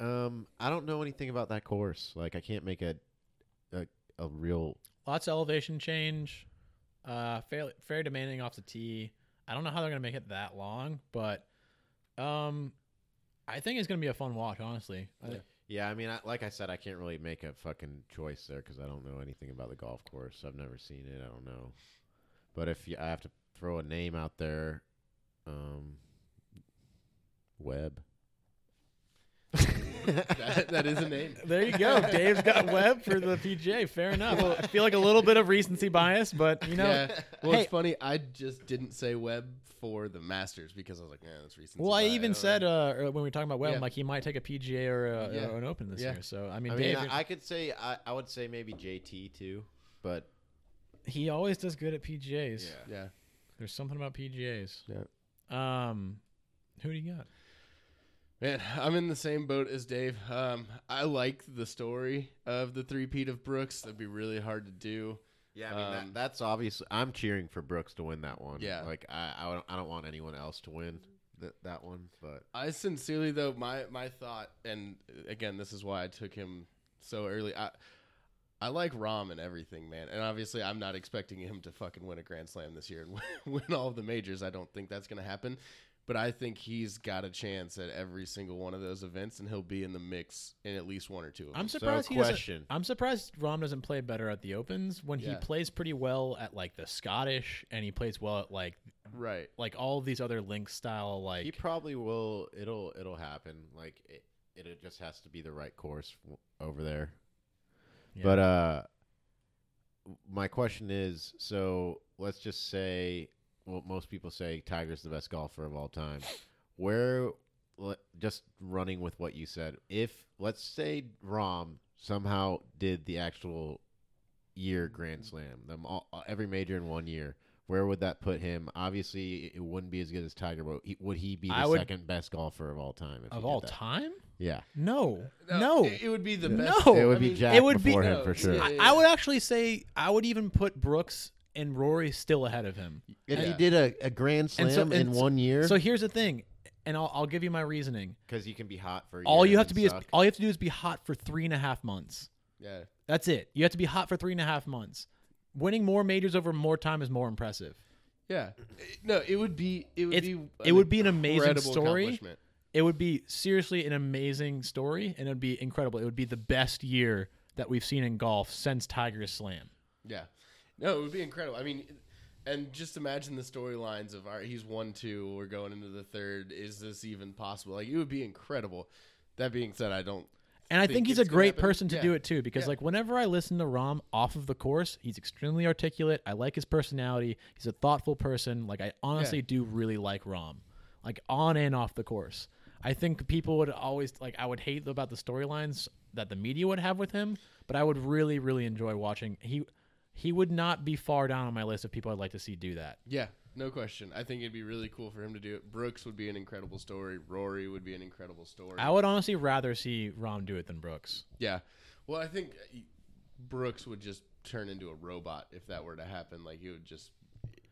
um I don't know anything about that course. Like I can't make a a, a real Lots of elevation change. Uh, fairly, very demanding off the tee. I don't know how they're going to make it that long, but um, I think it's going to be a fun watch. Honestly, I- Yeah. Yeah, I mean, I, like I said, I can't really make a fucking choice there because I don't know anything about the golf course. I've never seen it. I don't know. But if you, I have to throw a name out there, um, Webb. That, that is a name. There you go. Dave's got Webb for the PGA. Fair enough. I feel like a little bit of recency bias, but you know, yeah. Well, hey- it's funny. I just didn't say Webb for the Masters because I was like, yeah, that's recent. well, I even said uh, when we were talking about Webb, Yeah. like he might take a PGA or, a, Yeah. or an Open this Yeah. year. So I mean, I mean, Dave, I, I could say I, I would say maybe JT too, but he always does good at PGAs. yeah. There's something about PGAs. Yeah. Um, who do you got? Man, I'm in the same boat as Dave. Um, I like the story of the three-peat of Brooks. That'd be really hard to do. Yeah, I mean Um, that, that's obvious. I'm cheering for Brooks to win that one. Yeah. like I I don't, I don't want anyone else to win that that one. But I sincerely though my my thought, and again, this is why I took him so early. I I like Rahm and everything, man. And obviously, I'm not expecting him to fucking win a Grand Slam this year and win, win all of the majors. I don't think that's going to happen. But I think he's got a chance at every single one of those events, and he'll be in the mix in at least one or two of them. I'm surprised he doesn't. question. I'm surprised Rahm doesn't play better at the Opens when he plays pretty well at like the Scottish and he plays well at like right. like all of these other link style like he probably will. It'll it'll happen. Like it, it just has to be the right course over there. yeah. But uh, my question is: so let's just say, well, most people say Tiger's the best golfer of all time. Where, le- just running with what you said, if let's say Rahm somehow did the actual year Grand Slam, them all, uh, every major in one year. Where would that put him? Obviously, it wouldn't be as good as Tiger, but he, would he be the would- second best golfer of all time? If of all that? time, Yeah, no, no. it, it would be the No. best. Oh, it would I be mean, Jack it would be- him no, for sure. yeah, I, I would actually say I would even put Brooks and Rory's still ahead of him. If he did a, a Grand Slam And so- in and so- one year, So here's the thing, and I'll, I'll give you my reasoning. because you can be hot for a All year you and have to then be is all you have to do is be hot for three and a half months. Yeah. That's it. You have to be hot for three and a half months. Winning more majors over more time is more impressive. Yeah. No, it would be. It would It's- be. it would be an amazing incredible story. accomplishment. It would be seriously an amazing story, and it would be incredible. It would be the best year that we've seen in golf since Tiger's Slam. Yeah. No, it would be incredible. I mean, and just imagine the storylines of all right, he's one two, we're going into the third. Is this even possible? Like it would be incredible. That being said, I don't. And I think think he's a great person to Yeah. do it too, because Yeah. like whenever I listen to Rahm off of the course, he's extremely articulate. I like his personality. He's a thoughtful person. Like I honestly do really like Rahm, like on and off the course. I think people would always like I would hate about the storylines that the media would have with him, but I would really really enjoy watching. He he would not be far down on my list of people I'd like to see do that. Yeah. no question. I think it'd be really cool for him to do it. Brooks would be an incredible story. Rory would be an incredible story. I would honestly rather see Rahm do it than Brooks. Yeah. Well, I think uh, Brooks would just turn into a robot if that were to happen. Like it would just,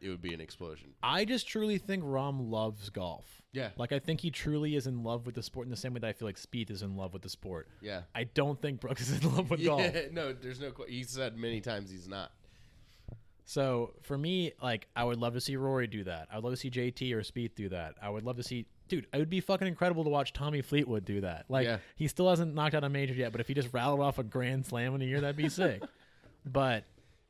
it would be an explosion. I just truly think Rahm loves golf. Yeah. Like I think he truly is in love with the sport in the same way that I feel like Spieth is in love with the sport. Yeah. I don't think Brooks is in love with yeah. golf. No, there's no. He said many times he's not. So for me, like I would love to see Rory do that. I would love to see JT or Spieth do that. I would love to see, dude. It would be fucking incredible to watch Tommy Fleetwood do that. Like Yeah. he still hasn't knocked out a major yet, but if he just rattled off a grand slam in a year, that'd be sick. But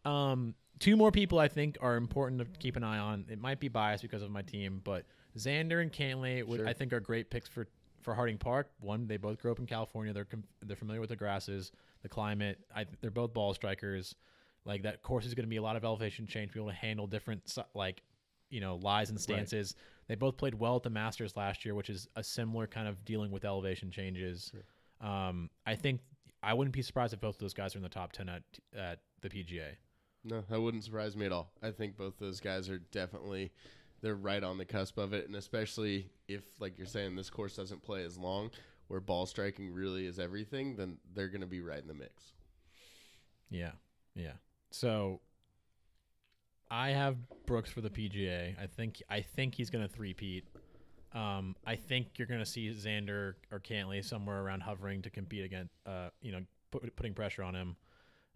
um, two more people I think are important to keep an eye on. It might be biased because of my team, but Xander and Cantlay would, Sure. I think are great picks for for Harding Park. One, they both grew up in California. They're com- they're familiar with the grasses, the climate. I, they're both ball strikers. Like that course is going to be a lot of elevation change, be able to handle different like you know lies and stances. They both played well at the Masters last year, which is a similar kind of dealing with elevation changes. Um, I think I wouldn't be surprised if both of those guys are in the top ten at at the PGA. No, that wouldn't surprise me at all. I think both those guys are definitely they're right on the cusp of it, and especially if, like you're saying, this course doesn't play as long, where ball striking really is everything, then they're going to be right in the mix. Yeah, yeah. So I have Brooks for the PGA. I think I think he's going to three-peat. Um, I think you're going to see Xander or Cantlay somewhere around hovering to compete against, uh, you know, put, putting pressure on him.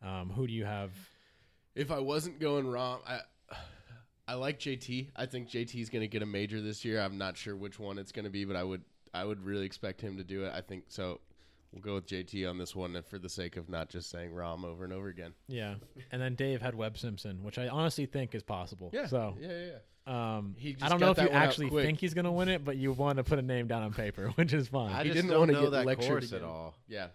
Um, who do you have? If I wasn't going wrong, I I like JT. I think JT is going to get a major this year. I'm not sure which one it's going to be, but I would I would really expect him to do it. I think so. We'll go with JT on this one for the sake of not just saying Rahm over and over again. Yeah, and then Dave had Webb Simpson, which I honestly think is possible. So yeah, yeah, yeah. um, I don't know if you that one out actually think he's going to win it, but you want to put a name down on paper, which is fine. I He just didn't don't wanna know get that lectured course at all. Yeah.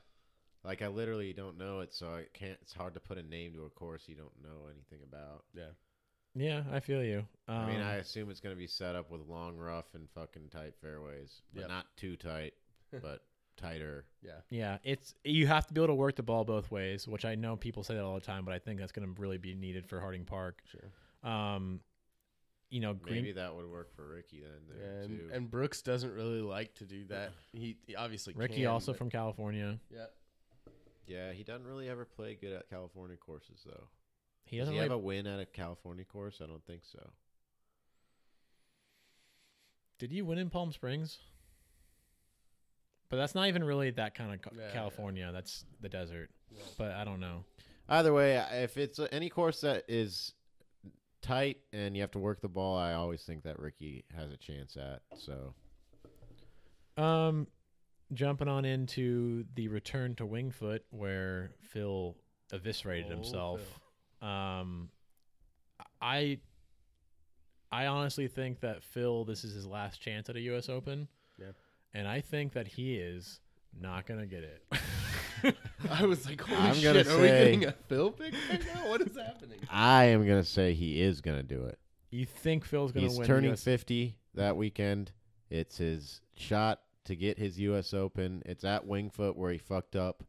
Like I literally don't know it, so I can't. It's hard to put a name to a course you don't know anything about. Yeah. yeah, I feel you. Um, I mean, I assume it's going to be set up with long, rough, and fucking tight fairways, but Yep. not too tight, but tighter. Yeah. Yeah, it's you have to be able to work the ball both ways, which I know people say that all the time, but I think that's going to really be needed for Harding Park. Sure. Um, you know, Green, Maybe that would work for Rickie then. There And, too. and Brooks doesn't really like to do that. He, he obviously Rickie can, also but- from California. yeah. yeah, he doesn't really ever play good at California courses though. He Does doesn't he really, have a win at a California course? I don't think so. Did you win in Palm Springs? But that's not even really that kind of ca- Yeah, yeah. California. That's the desert. Yeah. But I don't know. Either way, if it's uh, any course that is tight and you have to work the ball, I always think that Rickie has a chance at. So Um, jumping on into the return to Winged Foot, where Phil eviscerated Oh, himself. Um, I, I honestly think that Phil, this is his last chance at a U.S. Open. Yeah. and I think that he is not gonna get it. I was like, holy I'm shit, gonna are we say- getting a Phil pick right now? What is happening? I am gonna say he is gonna do it. you think Phil's gonna He's win? turning US 50 that weekend. It's his shot to get his U.S. Open. It's at Winged Foot where he fucked up.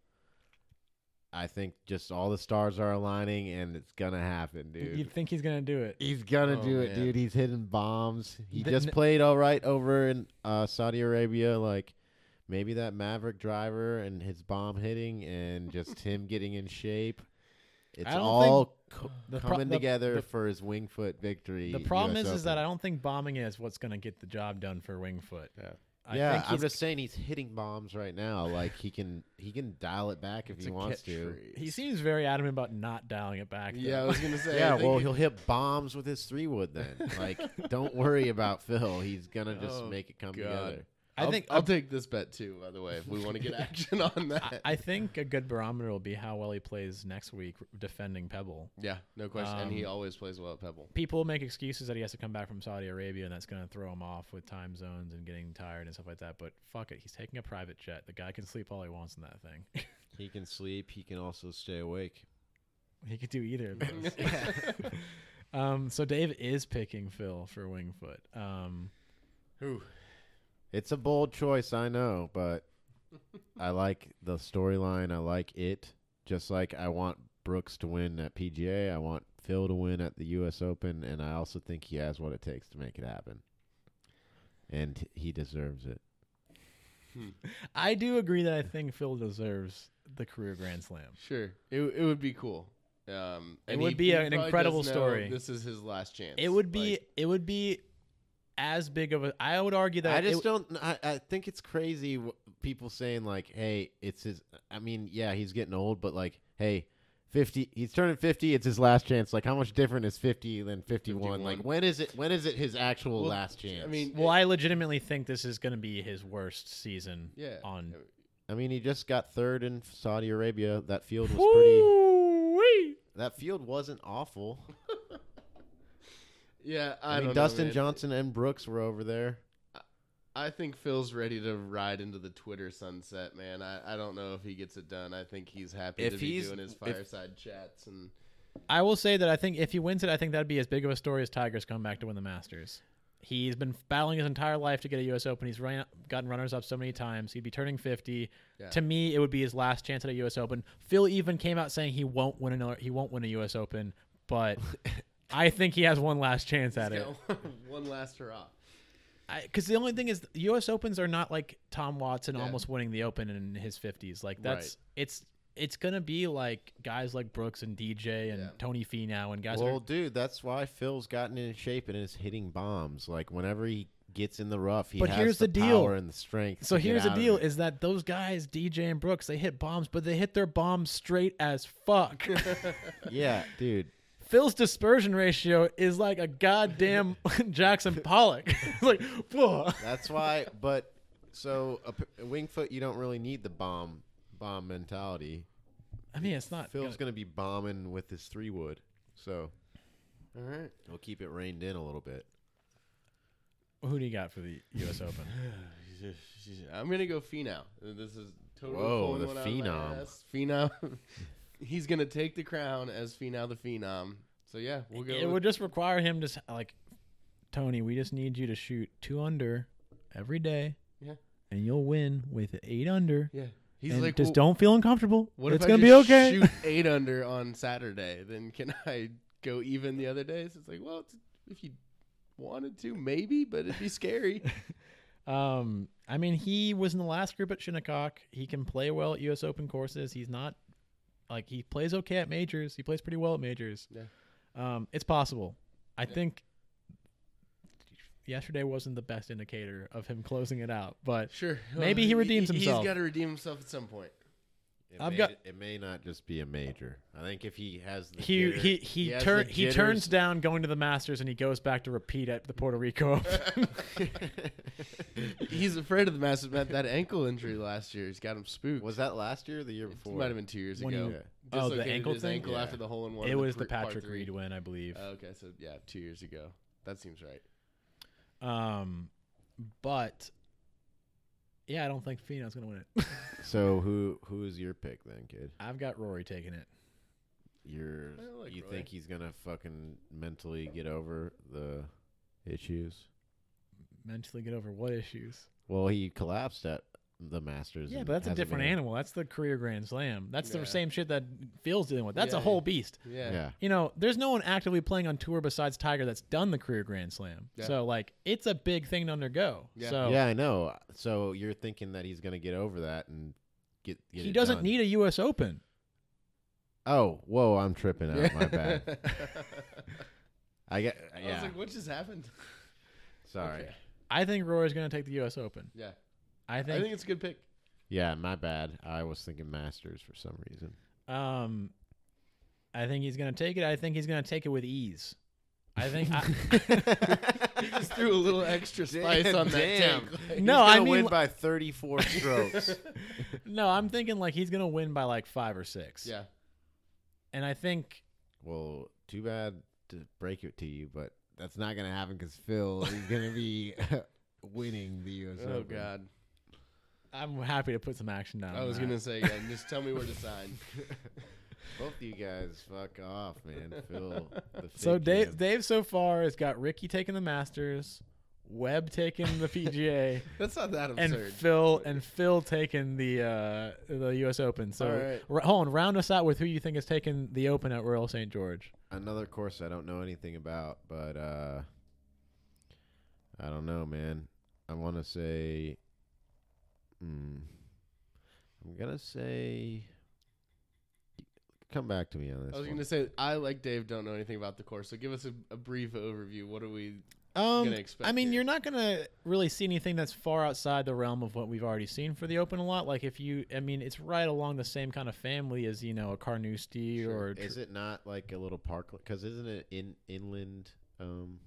I think just all the stars are aligning, and it's gonna happen, dude. You think he's gonna do it? He's gonna Oh, do it, man. dude. He's hitting bombs. He The- just played all right over in uh, Saudi Arabia. Like maybe that Maverick driver and his bomb hitting, and just him getting in shape. It's all co- the pro- coming the- together the- for his Winged Foot victory. The problem US is, is that I don't think bombing is what's gonna get the job done for Winged Foot. Yeah. I yeah, think I'm just saying he's hitting bombs right now. Like he can he can dial it back if he wants to. catchphrase. He seems very adamant about not dialing it back. Yeah, I was gonna say. Yeah, well, it- he'll hit bombs with his three wood then. Like, don't worry about Phil. He's gonna just Oh, make it come God. together. I I'll- think I'll take this bet too. By the way, if we want to get action on that. I think a good barometer will be how well he plays next week defending Pebble. yeah, no question. and he Um, always plays well at Pebble. People make excuses that he has to come back from Saudi Arabia and that's going to throw him off with time zones and getting tired and stuff like that. But fuck it, he's taking a private jet. The guy can sleep all he wants in that thing. He can sleep. He can also stay awake. he could do either of those. um, so Dave is picking Phil for Winged Foot. Um, Who? It's a bold choice, I know, but I like the storyline. I like it. Just like I want Brooks to win at PGA, I want Phil to win at the U.S. Open, and I also think he has what it takes to make it happen, and he deserves it. I do agree that I think Phil deserves the career Grand Slam. Sure, it it would be cool. Um, It would he- be he an incredible story. This is his last chance. It would be Like, it would be as big of a. I would argue that I just w- don't. I, I think it's crazy. wh- People saying like, "Hey, it's his." I mean, yeah, he's getting old, but like, hey, fifty. He's turning fifty. It's his last chance. Like, how much different is fifty than fifty-one? 51. Like, when is it? When is it his actual Well, last chance? I mean, Well, I legitimately think this is going to be his worst season. yeah. on- I mean, he just got third in Saudi Arabia. That field was pretty. Woo-wee. That field wasn't awful. yeah, I, I, mean, don't Dustin know. Johnson and Brooks were over there. I think Phil's ready to ride into the Twitter sunset, man. I, I don't know if he gets it done. I think he's happy If to be he's- doing his if- fireside chats and I will say that I think if he wins it, I think that'd be as big of a story as Tiger's come back to win the Masters. He's been battling his entire life to get a U.S. Open. He's run, gotten runners up so many times. He'd be turning 50. Yeah. To me, it would be his last chance at a U.S. Open. Phil even came out saying he won't win another. He won't win a U.S. Open, but I think he has one last chance at He's it. one last hurrah. Because the only thing is, U.S. Opens are not like Tom Watson Yeah. almost winning the Open in his 50s. Like that's Right. it's it's gonna be like guys like Brooks and DJ and Yeah. Tony Finau and guys. that Well, are, dude, that's why Phil's gotten in shape and is hitting bombs. Like whenever he gets in the rough, he But has here's the, the deal. power and the strength. so to get here's the out of deal: it. is that those guys, DJ and Brooks, they hit bombs, but they hit their bombs straight as fuck. yeah, dude. Phil's dispersion ratio is like a goddamn Jackson Pollock. it's like, whoa. That's why. But so a, p- a wing foot, you don't really need the bomb bomb mentality. I mean, it's not. Phil's gonna- gonna be bombing with his three wood, so All right. we'll keep it reined in a little bit. Who do you got for the U.S. Open? I'm gonna go Finau. This is totally Whoa, pulling the one out of my Phenom. He's gonna take the crown as Finau the Phenom. So yeah, we'll go. it with- would just require him to s- like, Tony. We just need you to shoot two under every day. Yeah. And you'll win with eight under. yeah. He's and like, just well, don't feel uncomfortable. What it's if gonna I be okay. Shoot eight under on Saturday, then can I go even the other days? It's like, well, it's, if you wanted to, maybe, but it'd be scary. Um, I mean, he was in the last group at Shinnecock. He can play well at U.S. Open courses. He's not like he plays okay at majors. He plays pretty well at majors. Yeah. Um, it's possible. I Yeah. think yesterday wasn't the best indicator of him closing it out, but sure. Maybe he redeems himself. He's got to redeem himself at some point. It I've may, got- It may not just be a major. I think if he has the he jitter- he he, has turn the he turns down going to the Masters and he goes back to repeat at the Puerto Rico. He's afraid of the Masters. that, that ankle injury last year. He's got him spooked. Was that last year or the year before? It might have been two years When ago. you- Okay. Oh, the Dislocated ankle his thing? ankle Yeah. after the hole in one. it was the pr- par Patrick. Reed win, I believe. Oh, okay, so yeah, two years ago. That seems right. Um, but yeah, I don't think Finau's gonna win it. So who who is your pick then, kid? I've got Rory taking it. You're like you Roy. think he's gonna fucking mentally get over the issues? Mentally get over what issues? Well, he collapsed at the Masters. Yeah, but that's a different been- animal. That's the career Grand Slam. That's Yeah. the same shit that Phil's dealing with. That's a whole beast. Yeah. Yeah. You know, there's no one actively playing on tour besides Tiger that's done the career Grand Slam. Yeah. So like, it's a big thing to undergo. Yeah. So Yeah, I know. So you're thinking that he's gonna get over that and get, get he it doesn't done. need a U.S. Open. Oh, whoa! I'm tripping out. My bad. I get. I was like, what just happened? sorry. Okay. I think Rory's gonna take the U.S. Open. Yeah. I I think. think it's a good pick. Yeah, my bad. I was thinking Masters for some reason. um, I think he's gonna take it. I think he's gonna take it with ease. I think. I, He just threw a little extra spice on that Damn. tank. He's No, I mean win by 34 strokes. no, I'm thinking like he's gonna win by like five or six. yeah. And I think well, too bad to break it to you, but that's not gonna happen because Phil is gonna be winning the U.S. Oh Open. God. I'm happy to put some action down. I was gonna say, yeah, just tell me where to sign. Both of you guys, fuck off, man. Phil. The So Dave, man. Dave so far has got Rickie taking the Masters, Webb taking the PGA, That's not that absurd. and. Phil and Phil taking the uh, the U.S. Open. So, All right. r- hold on, round us out with who you think has taken the Open at Royal St. George. Another course I don't know anything about, but uh I don't know, man. I want to say hmm, I'm going to say come back to me on this. I was one. going to say, I, like Dave, don't know anything about the course. So give us a, a brief overview. What are we. Um, Gonna expect I mean, here. you're not gonna really see anything that's far outside the realm of what we've already seen for the Open a lot. Like if you, I mean, it's right along the same kind of family as you know a Carnoustie Sure. or is it not like a little park cuz isn't it in inland um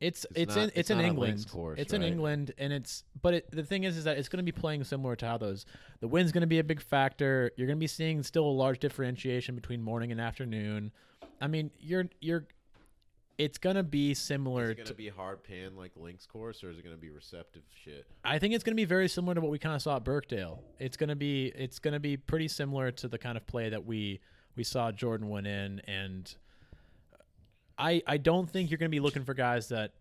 It's It's it's, not- in it's it's, in England. course, it's in? England, and it's but it, the thing is, is that it's going to be playing similar to how those the wind's going to be a big factor. You're going to be seeing still a large differentiation between morning and afternoon. I mean, you're you're it's going to be is similar it going to. to be hard pan like links course or is it going to be receptive shit? I think it's going to be very similar to what we kind of saw at Birkdale. It's going to be it's going to be pretty similar to the kind of play that we we saw Jordan win in, and I I don't think you're going to be looking for guys that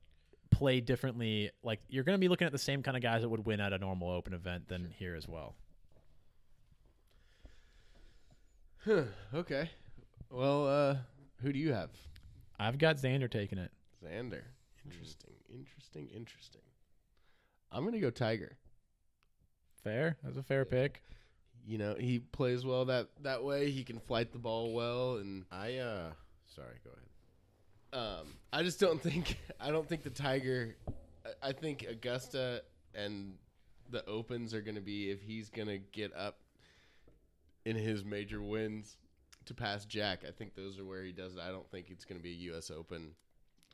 play differently. Like you're going to be looking at the same kind of guys that would win at a normal Open event than here as well. Huh, okay. Well, uh, who do you have? I've got Xander taking it. Xander. Interesting. Interesting. Interesting. I'm going to go Tiger. Fair. That's a fair pick. You know, he plays well that, that way. He can flight the ball well. And I uh sorry, go ahead. Um, I just don't think, I don't think the Tiger, I, I think Augusta and the Opens are going to be, if he's going to get up in his major wins to pass Jack, I think those are where he does it. I don't think it's going to be a U.S. Open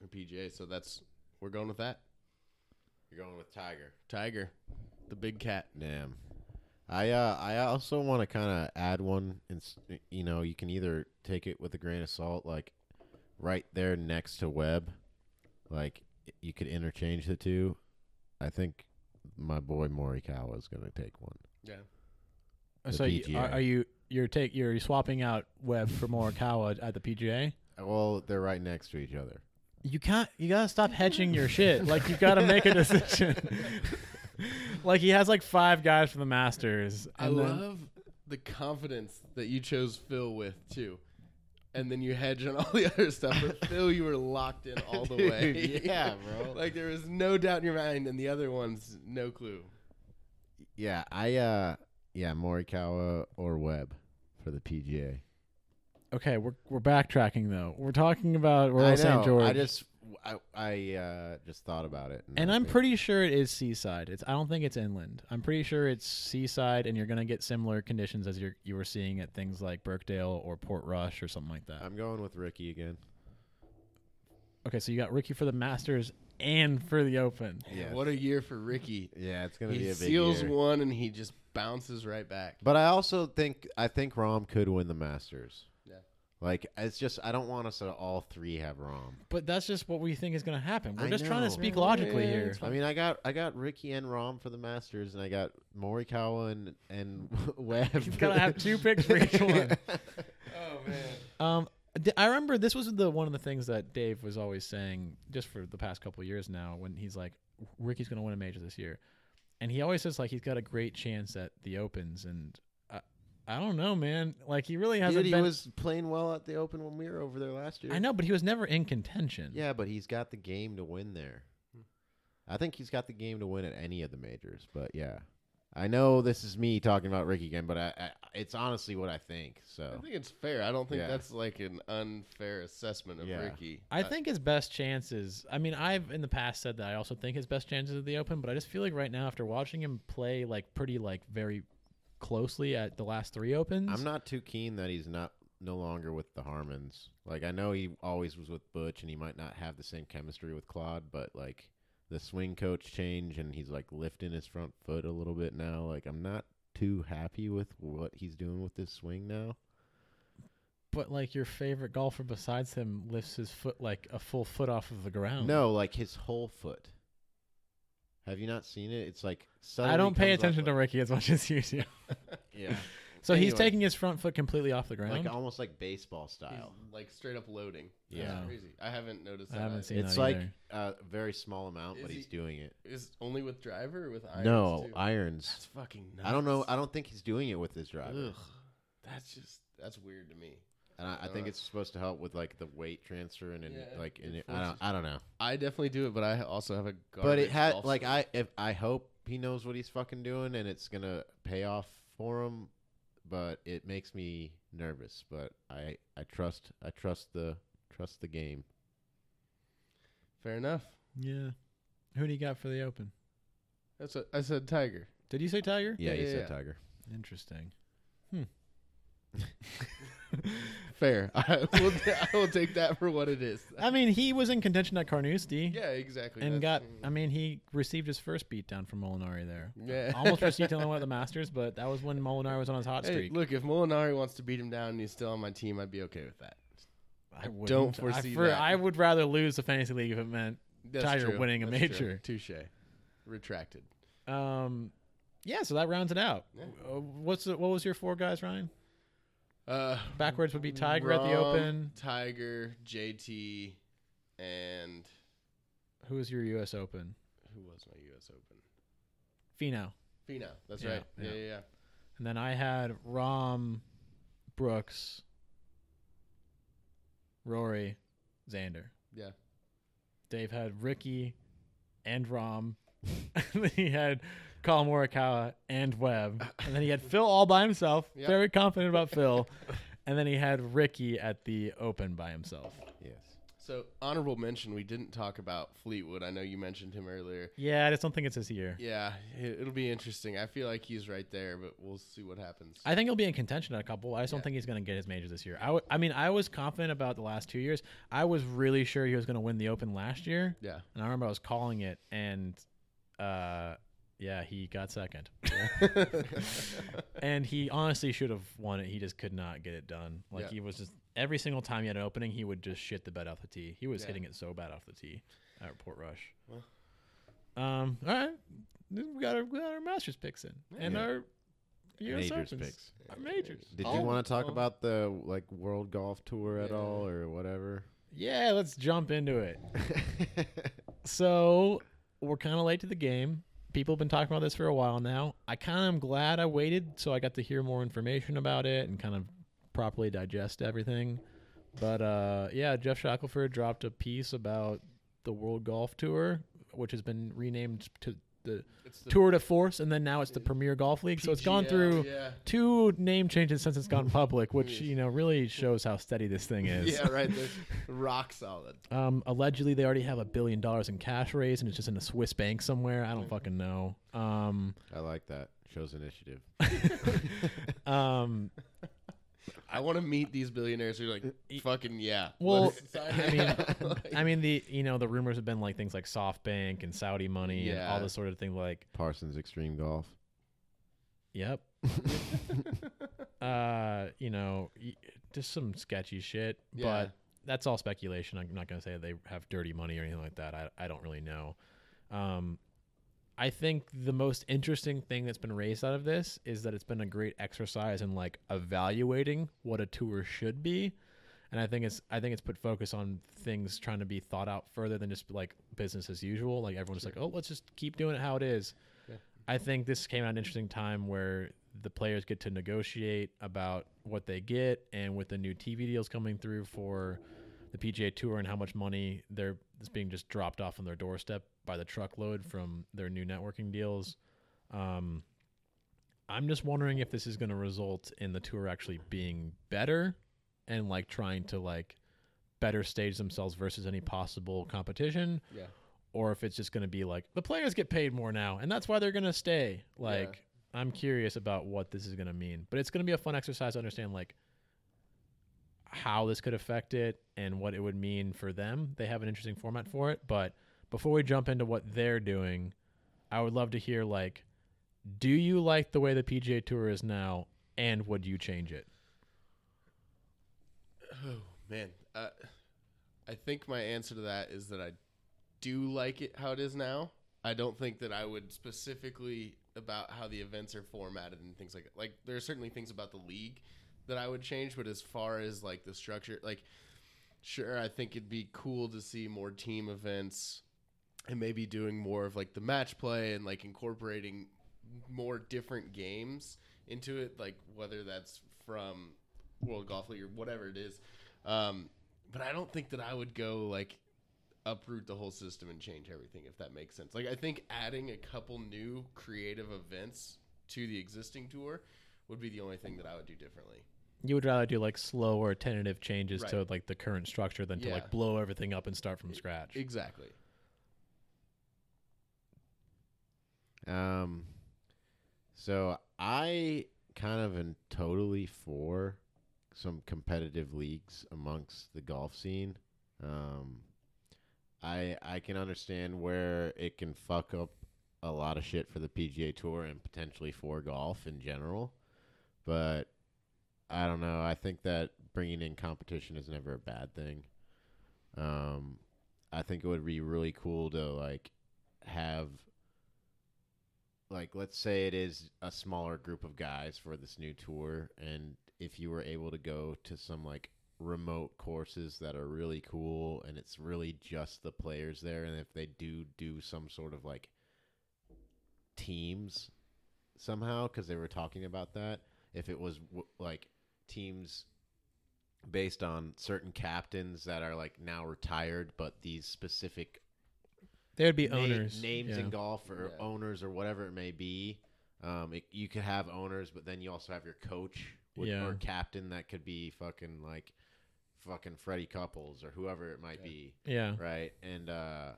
or PGA. So that's, we're going with that. You're going with Tiger. Tiger, the big cat. Damn. I uh I also want to kind of add one and you know, you can either take it with a grain of salt like right there next to Webb. Like you could interchange the two. I think my boy Morikawa is going to take one. Yeah. Uh, the so you, PGA. are, are you you're take you're swapping out Webb for Morikawa at the PGA? Well, they're right next to each other. You can't. You gotta stop hedging your shit. Like you gotta make a decision. like he has like five guys for the Masters. I and then- love the confidence that you chose Phil with too. And then you hedge on all the other stuff. But Phil, you were locked in all the way. Yeah, bro. like there was no doubt in your mind, and the other ones, no clue. Yeah, I uh yeah, Morikawa or Webb for the PGA. Okay, we're we're backtracking though. We're talking about I Royal know. St. George. I just I, I uh just thought about it. and I I'm think- pretty sure it is seaside. It's I don't think it's inland. I'm pretty sure it's seaside, and you're gonna get similar conditions as you are you were seeing at things like Birkdale or Portrush or something like that. I'm going with Rickie again. okay, so you got Rickie for the Masters and for the Open. Yes. What a year for Rickie. Yeah, it's gonna He be a big seals year. one, and he just bounces right back. But I also think I think Rahm could win the Masters. Yeah. Like it's just I don't want us to all three have Rahm. But that's just what we think is gonna happen. We're I just trying to know. speak Yeah, logically yeah, here. I mean, I got I got Rickie and Rahm for the Masters, and I got Morikawa and and Webb. You've gotta have two picks for each one. Oh man. Um, d- I remember this was the one of the things that Dave was always saying, just for the past couple of years now, when he's like, Rickie's going to win a major this year, and he always says like he's got a great chance at the Opens, and I, I don't know, man. Like he really hasn't Dude, he been. was playing well at the Open when we were over there last year. I know, but he was never in contention. Yeah, but he's got the game to win there. I think he's got the game to win at any of the majors. But yeah, I know this is me talking about Rickie again, but I, I it's honestly what I think. So I think it's fair. I don't think Yeah. that's like an unfair assessment of Yeah. Rickie. I think his best chances. I mean, I've in the past said that I also think his best chances at the Open, but I just feel like right now, after watching him play like pretty like very closely at the last three Opens, I'm not too keen that he's not no longer with the Harmons. Like I know he always was with Butch, and he might not have the same chemistry with Claude, but like the swing coach change, and he's like lifting his front foot a little bit now. Like I'm not too happy with what he's doing with this swing now. But like your favorite golfer besides him lifts his foot like a full foot off of the ground. No, like his whole foot. Have you not seen it? It's like I don't pay comes up attention to like- Ricky as much as you do. Yeah, So he's Anyway. taking his front foot completely off the ground. like almost like baseball He's style. like straight up loading. Yeah. That's crazy. I haven't noticed. I that haven't either. seen It's that like either. a very small amount, but Is he's he- doing it. Is only with driver or with irons? No too? irons. That's fucking. Nuts. I don't know. I don't think he's doing it with his driver, Ugh, that's just that's weird to me. And I, I think Uh, it's supposed to help with like the weight transfer and, and Yeah, like it in it, I don't. I don't know. I definitely do it, but I also have a. but it had golf like swing. I if I hope he knows what he's fucking doing and it's gonna pay off for him. But it makes me nervous. But I I trust I trust the trust the game. Fair enough. yeah. Who do you got for the Open? That's what I said. Tiger. Did you say Tiger? Yeah, Yeah, you yeah, said yeah. Tiger. Interesting. Fair. I will. I will take that for what it is. I mean, he was in contention at Carnoustie yeah, exactly. and got. I mean, he received his first beatdown from Molinari there. yeah. Almost received him at the Masters, but that was when Molinari was on his hot Hey, streak. look, if Molinari wants to beat him down and he's still on my team, I'd be okay with that. I wouldn't. don't I foresee for- that. I would rather lose the fantasy league if it meant. That's Tiger true. winning a That's major. Touche. Retracted. Um, yeah, so that rounds it out. Yeah. Uh, what's the, what was your four guys, Ryan? Uh, Backwards would be Tiger at the Open. Tiger, JT, and Who was your U.S. Open? who was my U.S. Open? Finau. Finau. That's Yeah, right. Yeah, yeah. yeah, yeah. And then I had Rahm, Brooks, Rory, Xander. Yeah. Dave had Rickie and Rahm. and then he had Collin Morikawa and Webb. And then he had Phil all by himself. Yep. Very confident about Phil. And then he had Rickie at the Open by himself. Yes. So honorable mention. We didn't talk about Fleetwood. I know you mentioned him earlier. Yeah, I just don't think it's his year. Yeah, it- it'll be interesting. I feel like he's right there, but we'll see what happens. I think he'll be in contention at a couple. I just don't think he's going to get his major this year. I, w- I mean, I was confident about the last two years. I was really sure he was going to win the Open last year. yeah. And I remember I was calling it, and uh, yeah, he got second. and he honestly should have won it. He just could not get it done. Like Yeah. he was just every single time he had an opening, he would just shit the bed off the tee. He was Yeah. hitting it so bad off the tee at Portrush. Well. Um. All right, we got our we got our Masters picks in and Yeah. our US Majors Opens. picks. Our majors. Did Oh, you want to talk oh. about the like World Golf Tour at Yeah. all or whatever? Yeah, let's jump into it. So we're kind of late to the game. People have been talking about this for a while now. I kind of am glad I waited so I got to hear more information about it and kind of properly digest everything. But uh, yeah, Geoff Shackelford dropped a piece about the World Golf Tour, which has been renamed to the the Tour de Force, and then now it's the Premier Golf League. So it's gone through Yeah. two name changes since it's gone public, which Yes. you know really shows how steady this thing is. Yeah, right. They're rock solid. Um, allegedly, they already have a billion dollars in cash raised, and it's just in a Swiss bank somewhere. I don't fucking know. Um, I like that. Shows initiative. um, I want to meet these billionaires who are like, fucking yeah. well, I mean, Like, I mean the you know the rumors have been like things like SoftBank and Saudi money and all this sort of thing. Like, Parsons Extreme Golf. yep, uh, you know, y- just some sketchy shit. Yeah. But that's all speculation. I'm not gonna say they have dirty money or anything like that. I I don't really know. Um, I think the most interesting thing that's been raised out of this is that it's been a great exercise in like evaluating what a tour should be. And I think it's I think it's put focus on things trying to be thought out further than just like business as usual. Like everyone's like, oh, let's just keep doing it how it is. Yeah. I think this came at an interesting time where the players get to negotiate about what they get, and with the new TV deals coming through for the PGA Tour and how much money they're is being just dropped off on their doorstep by the truckload from their new networking deals. Um, I'm just wondering if this is going to result in the tour actually being better and like trying to like better stage themselves versus any possible competition yeah. or if it's just going to be like the players get paid more now and that's why they're going to stay like i'm curious about what this is going to mean but it's going to be a fun exercise to understand like how this could affect it and what it would mean for them they have an interesting format for it but before we jump into what they're doing i would love to hear like do you like the way the pga tour is now and would you change it Oh man, uh, I think my answer to that is that I do like it how it is now. I don't think that I would specifically about how the events are formatted and things like that. Like there are certainly things about the league that I would change, but as far as like the structure, like sure, I think it'd be cool to see more team events and maybe doing more of like the match play and like incorporating more different games into it, like whether that's from World Golf League or whatever it is. Um, but I don't think that I would go like uproot the whole system and change everything if that makes sense. Like I think adding a couple new creative events to the existing tour would be the only thing that I would do differently. You would rather do like slow or tentative changes to like the current structure than to like blow everything up and start from scratch. Exactly. Um, so I kind of am totally for some competitive leagues amongst the golf scene. Um, I I can understand where it can fuck up a lot of shit for the PGA Tour and potentially for golf in general, but I don't know. I think that bringing in competition is never a bad thing. Um, I think it would be really cool to like have like let's say it is a smaller group of guys for this new tour and if you were able to go to some like remote courses that are really cool and it's really just the players there and if they do do some sort of like teams somehow because they were talking about that if it was w- like teams based on certain captains that are like now retired but these specific There would be na- owners. names yeah. in golf or Yeah. owners or whatever it may be. Um, it, you could have owners, but then you also have your coach which, Yeah. or captain that could be fucking like fucking Freddie Couples or whoever it might Yeah. be, Yeah. right? And uh,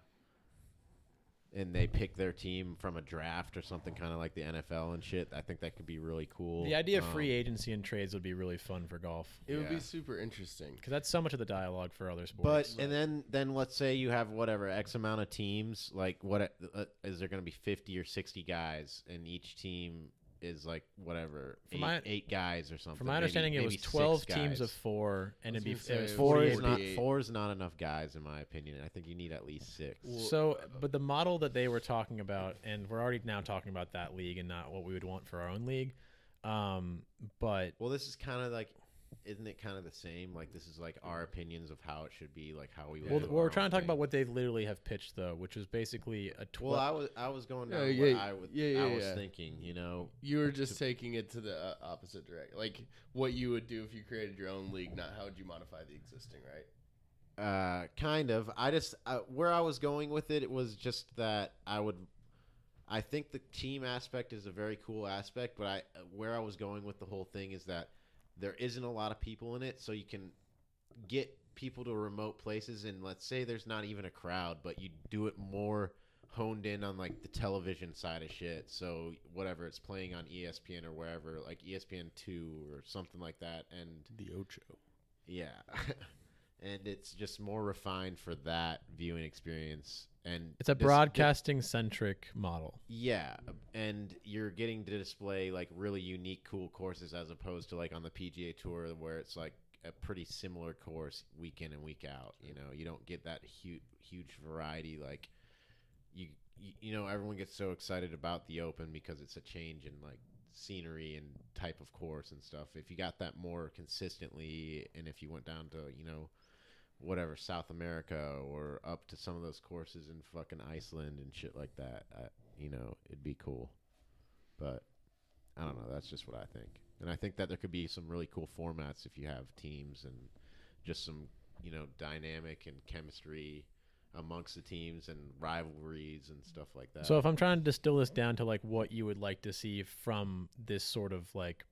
and they pick their team from a draft or something, kind of like the NFL and shit. I think that could be really cool. The idea of Um, free agency and trades would be really fun for golf It would be super interesting. because that's so much of the dialogue for other sports. But sports. and then then let's say you have whatever x amount of teams. Like what uh, is there going to be fifty or sixty guys, and each team is like whatever From eight, my- eight guys or something. From my maybe- understanding, it maybe was twelve teams of four, and it'd be say, it was Four is not 48. four is not enough guys in my opinion. I think you need at least six. Well, So, but the model that they were talking about, and we're already now talking about that league and not what we would want for our own league. Um, but Well, this is kind of like, isn't it kind of the same? Like this is like our opinions of how it should be, like how we. would well, we're trying own to talk thing. about what they literally have pitched, though, which was basically a twelve. Well, I was I was going Yeah, down yeah, what I would yeah, yeah, I was yeah. thinking. You know, You were just taking it to the uh, opposite direction. Like what you would do if you created your own league, not how would you modify the existing, right? Uh, kind of. I just uh, where I was going with it, it was just that I would. I think the team aspect is a very cool aspect, but I where I was going with the whole thing is that there isn't a lot of people in it, so you can get people to remote places, and let's say there's not even a crowd, but you do it more honed in on like the television side of shit. So whatever it's playing on ESPN or wherever, like ESPN two or something like that, and The Ocho. yeah. and it's just more refined for that viewing experience. And it's a broadcasting centric model. Yeah, and you're getting to display like really unique, cool courses as opposed to like on the PGA Tour where it's like a pretty similar course week in and week out. You know, you don't get that huge, huge variety. Like you, you know, everyone gets so excited about the Open because it's a change in like scenery and type of course and stuff. If you got that more consistently, and if you went down to you know whatever South America or up to some of those courses in fucking Iceland and shit like that. I, you know, it'd be cool. But I don't know. That's just what I think. And I think that there could be some really cool formats if you have teams and just some, you know, dynamic and chemistry amongst the teams and rivalries and stuff like that. So if I'm trying to distill this down to like what you would like to see from this sort of like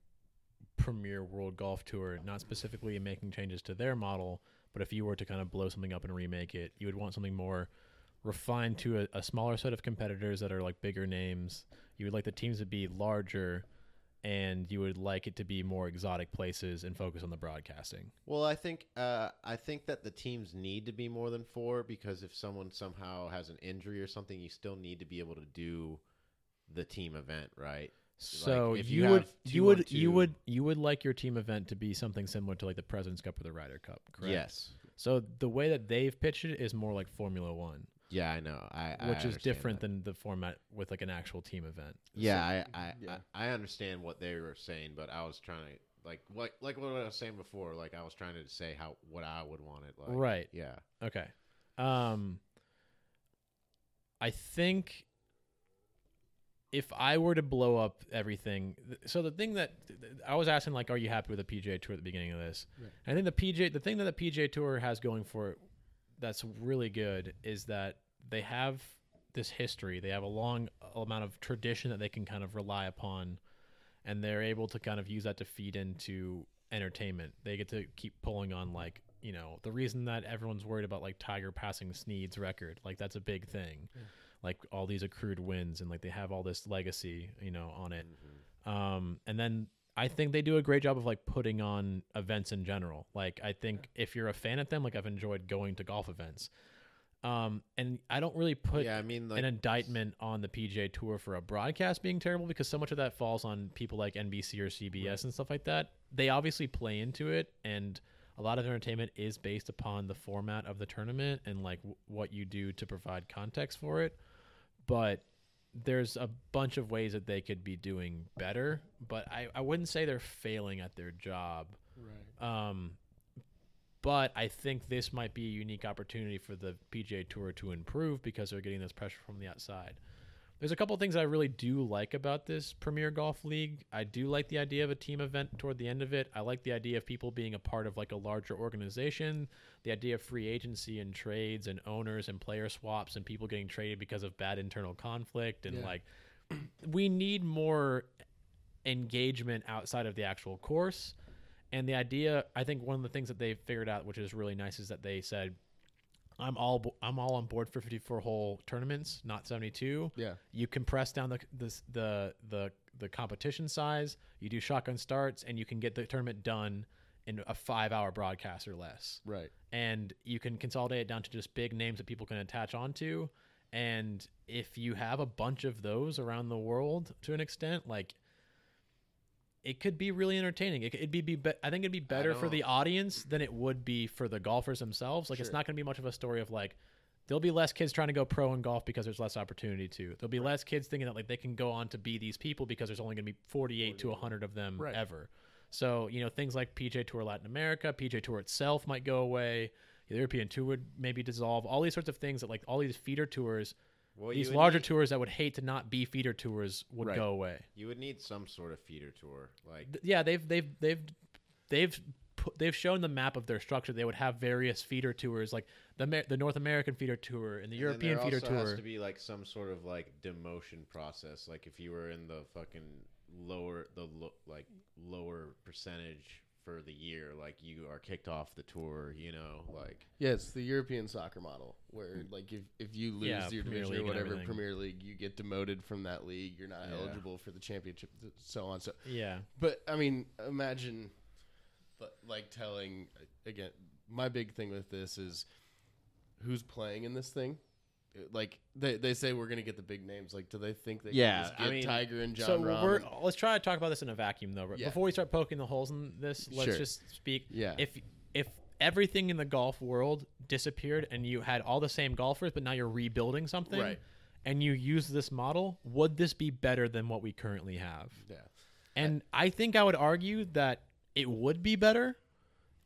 premier world golf tour, not specifically in making changes to their model, but if you were to kind of blow something up and remake it, you would want something more refined to a, a smaller set of competitors that are like bigger names. You would like the teams to be larger and you would like it to be more exotic places and focus on the broadcasting. Well, I think uh, I think that the teams need to be more than four because if someone somehow has an injury or something, you still need to be able to do the team event, right? So if you, you would you would on you would you would like your team event to be something similar to like the President's Cup or the Ryder Cup, correct? Yes. So the way that they've pitched it is more like Formula One. Yeah, I know. I, I which is different that. than the format with like an actual team event. Yeah, I, I, yeah. I I understand what they were saying, but I was trying to like like like what I was saying before. Like I was trying to say how what I would want it. Like, Right. Yeah. Okay. Um I think if I were to blow up everything, so the thing that th- th- I was asking, like, are you happy with the PGA Tour at the beginning of this? Right. I think the PGA, the thing that the PGA Tour has going for it that's really good is that they have this history. They have a long uh, amount of tradition that they can kind of rely upon, and they're able to kind of use that to feed into entertainment. They get to keep pulling on like you know the reason that everyone's worried about like Tiger passing Snead's record, like that's a big thing. Like all these accrued wins and like they have all this legacy, you know, on it. Um, and then I think they do a great job of like putting on events in general. Like I think if you're a fan of them, like I've enjoyed going to golf events. Um, and I don't really put yeah, I mean, like an indictment on the PGA Tour for a broadcast being terrible because so much of that falls on people like NBC or CBS and stuff like that. They obviously play into it, and a lot of entertainment is based upon the format of the tournament and like w- what you do to provide context for it. But there's a bunch of ways that they could be doing better, but I, I wouldn't say they're failing at their job. Right. Um, but I think this might be a unique opportunity for the PGA Tour to improve because they're getting this pressure from the outside. There's a couple of things I really do like about this Premier Golf League. I do like the idea of a team event toward the end of it. I like the idea of people being a part of like a larger organization, the idea of free agency and trades and owners and player swaps and people getting traded because of bad internal conflict and Yeah. like we need more engagement outside of the actual course. And the idea, I think one of the things that they figured out, which is really nice, is that they said, "I'm all bo- I'm all on board for 54 hole tournaments, not 72. Yeah. You compress down the the the the, the competition size. You do shotgun starts, and you can get the tournament done in a five hour broadcast or less. Right. And you can consolidate it down to just big names that people can attach onto. And if you have a bunch of those around the world to an extent, like it could be really entertaining. It, it'd be, be, be I think it'd be better for the audience than it would be for the golfers themselves. Like it's not going to be much of a story of like there'll be less kids trying to go pro in golf because there's less opportunity to. There'll be less kids thinking that like they can go on to be these people because there's only going to be 48 to 100 of them Right. ever. So, you know, things like PGA Tour Latin America, PGA Tour itself might go away. The European Tour would maybe dissolve. All these sorts of things that like all these feeder tours, Well, these larger need, tours that would hate to not be feeder tours would Right. go away. You would need some sort of feeder tour, like Th- yeah, they've they've they've they've put, they've shown the map of their structure. They would have various feeder tours, like the the North American feeder tour and the and European feeder also tour. Has to be like some sort of like demotion process, like if you were in the fucking lower the lo- like lower percentage for the year, like you are kicked off the tour, you know, like Yeah, it's the European soccer model where hmm. like if, if you lose Yeah, your Premier division League or and whatever everything. Premier League, you get demoted from that league. You're not Yeah. eligible for the championship, th- so on. So, yeah, but I mean, imagine li- like telling again. My big thing with this is who's playing in this thing. Like they, they say we're gonna get the big names. Like, do they think they Yeah, can just I get mean- Tiger and Jon so Rahm let's try to talk about this in a vacuum though. Yeah. Before we start poking the holes in this, let's Sure. just speak. Yeah. If if everything in the golf world disappeared and you had all the same golfers, but now you're rebuilding something, Right. and you use this model, would this be better than what we currently have? yeah, And I think I would argue that it would be better.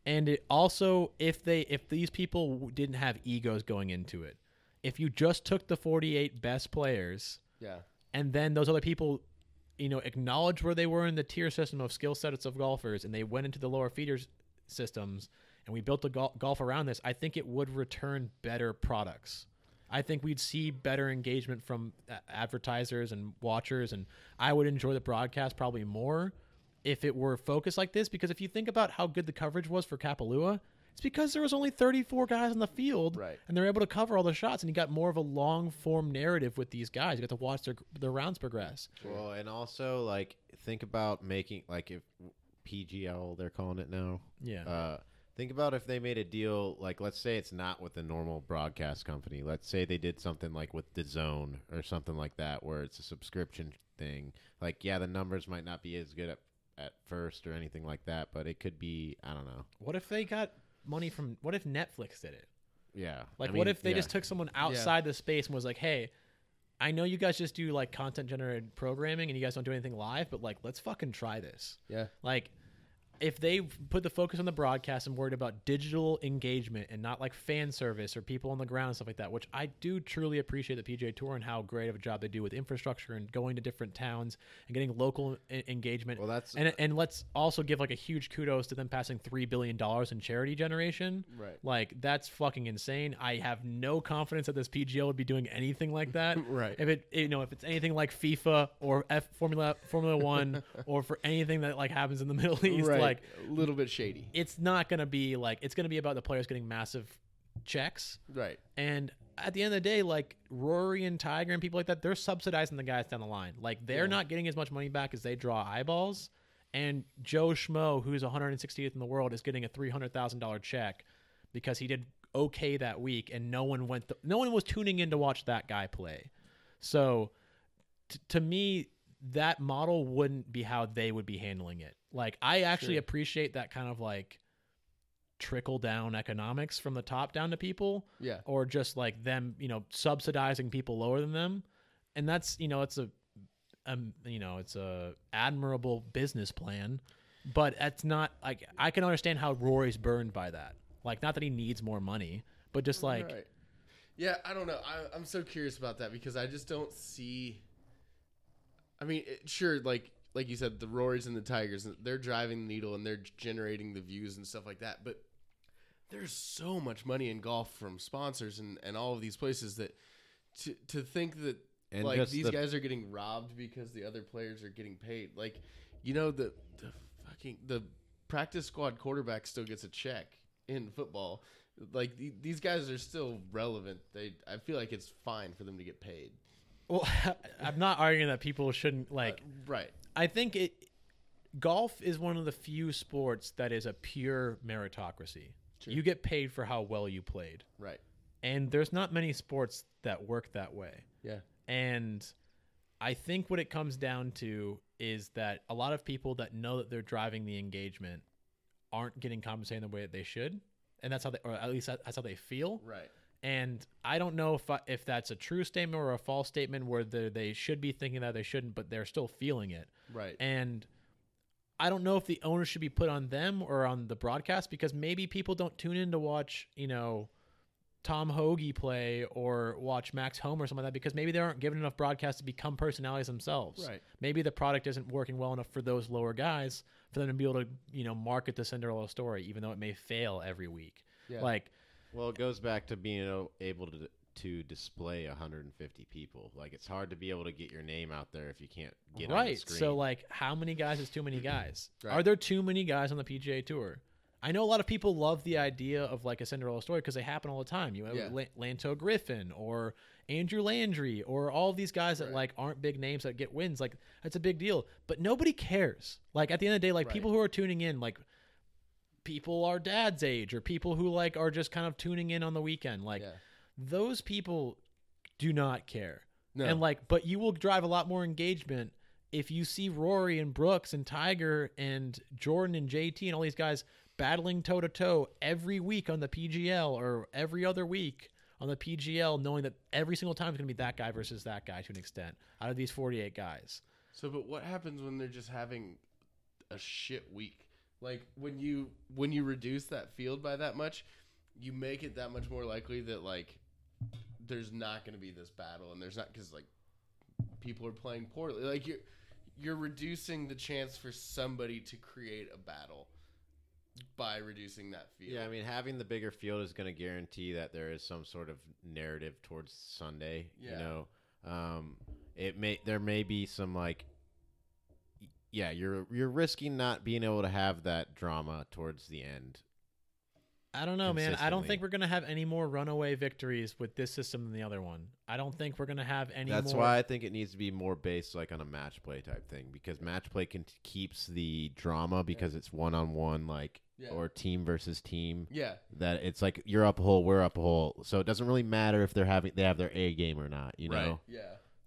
And it also, if they, if these people didn't have egos going into it, if you just took the 48 best players yeah, and then those other people, you know, acknowledged where they were in the tier system of skill sets of golfers, and they went into the lower feeders systems, and we built the gol- golf around this, I think it would return better products. I think we'd see better engagement from a- advertisers and watchers, and I would enjoy the broadcast probably more if it were focused like this. Because if you think about how good the coverage was for Kapalua, it's because there was only 34 guys on the field, Right. and they're able to cover all the shots, and you got more of a long form narrative with these guys. You got to watch their their rounds progress. well, and also like think about making like if PGL they're calling it now. Yeah. Uh, think about if they made a deal like let's say it's not with a normal broadcast company. Let's say they did something like with DAZN or something like that, where it's a subscription thing. Like yeah, the numbers might not be as good at at first or anything like that, but it could be I don't know. What if they got money from? What if Netflix did it? Yeah. Like, I what mean, if they yeah. just took someone outside the space and was like, "Hey, I know you guys just do like content generated programming and you guys don't do anything live, but like, let's fucking try this." Yeah. Like, if they put the focus on the broadcast and worried about digital engagement and not like fan service or people on the ground and stuff like that, which I do truly appreciate the PGA Tour and how great of a job they do with infrastructure and going to different towns and getting local engagement. Well, that's and and let's also give like a huge kudos to them passing three billion dollars in charity generation. Right. Like that's fucking insane. I have no confidence that this PGL would be doing anything like that. Right. If it you know if it's anything like FIFA or F Formula Formula One or for anything that like happens in the Middle East, right. like a little bit shady. it's not gonna be like it's gonna be about the players getting massive checks. Right. And at the end of the day, like Rory and Tiger and people like that, they're subsidizing the guys down the line. Like they're Yeah. not getting as much money back as they draw eyeballs. And Joe Schmo, who's 160th in the world, is getting a three hundred thousand dollar check because he did okay that week, and no one went. no one was tuning in to watch that guy play. So, t- to me, that model wouldn't be how they would be handling it. Like I actually Sure. appreciate that kind of like trickle down economics from the top down to people Yeah. or just like them, you know, subsidizing people lower than them. And that's, you know, it's a um, you know, it's a admirable business plan, but it's not like I can understand how Rory's burned by that. Like not that he needs more money, but just like Right. Yeah, I don't know. I, I'm so curious about that because I just don't see. I mean, it, sure, like like you said, the Rorys and the Tigers, they're driving the needle and they're generating the views and stuff like that. But there's so much money in golf from sponsors and, and all of these places that to to think that And like these the- guys are getting robbed because the other players are getting paid. Like, you know, the the fucking the practice squad quarterback still gets a check in football. Like the, these guys are still relevant. They I feel like it's fine for them to get paid. Well I'm not arguing that people shouldn't like Uh, right. I think it golf is one of the few sports that is a pure meritocracy. Sure. You get paid for how well you played. Right. And there's not many sports that work that way. Yeah. And I think what it comes down to is that a lot of people that know that they're driving the engagement aren't getting compensated in the way that they should. And that's how they, or at least that's how they feel. Right. And I don't know if I, if that's a true statement or a false statement where they they should be thinking that they shouldn't, but they're still feeling it. Right. And I don't know if the owner should be put on them or on the broadcast because maybe people don't tune in to watch, you know, Tom Hoge play or watch Max Homa or something like that because maybe they aren't given enough broadcasts to become personalities themselves. Right. Maybe the product isn't working well enough for those lower guys for them to be able to, you know, market the Cinderella story, even though it may fail every week. Yeah. Like, Well, it goes back to being able to to display 150 people. Like it's hard to be able to get your name out there if you can't get right. screen. So, like, how many guys is too many guys? Right. Are there too many guys on the PGA Tour? I know a lot of people love the idea of like a Cinderella story because they happen all the time. You have Yeah. La- Lanto Griffin or Andrew Landry or all these guys that Right. like aren't big names that get wins. Like that's a big deal, but nobody cares. Like at the end of the day, like Right. people who are tuning in, like people our dad's age or people who like are just kind of tuning in on the weekend, like yeah. those people do not care. No. And like, but you will drive a lot more engagement if you see Rory and Brooks and Tiger and Jordan and JT and all these guys battling toe to toe every week on the PGL or every other week on the PGL, knowing that every single time is going to be that guy versus that guy to an extent out of these 48 guys. So, but what happens when they're just having a shit week? Like when you when you reduce that field by that much, you make it that much more likely that like there's not going to be this battle, and there's not because like people are playing poorly. Like you're you're reducing the chance for somebody to create a battle by reducing that field. Yeah, I mean, having the bigger field is going to guarantee that there is some sort of narrative towards Sunday. Yeah. You know, um, it may there may be some like, yeah, you're you're risking not being able to have that drama towards the end. I don't know, man. I don't think we're going to have any more runaway victories with this system than the other one. I don't think we're going to have any That's more. why I think it needs to be more based like on a match play type thing because match play can keeps the drama because it's one on one like Yeah. or team versus team. yeah, That it's like you're up a hole, we're up a hole, so it doesn't really matter if they're having they have their A game or not. You Right. know. yeah,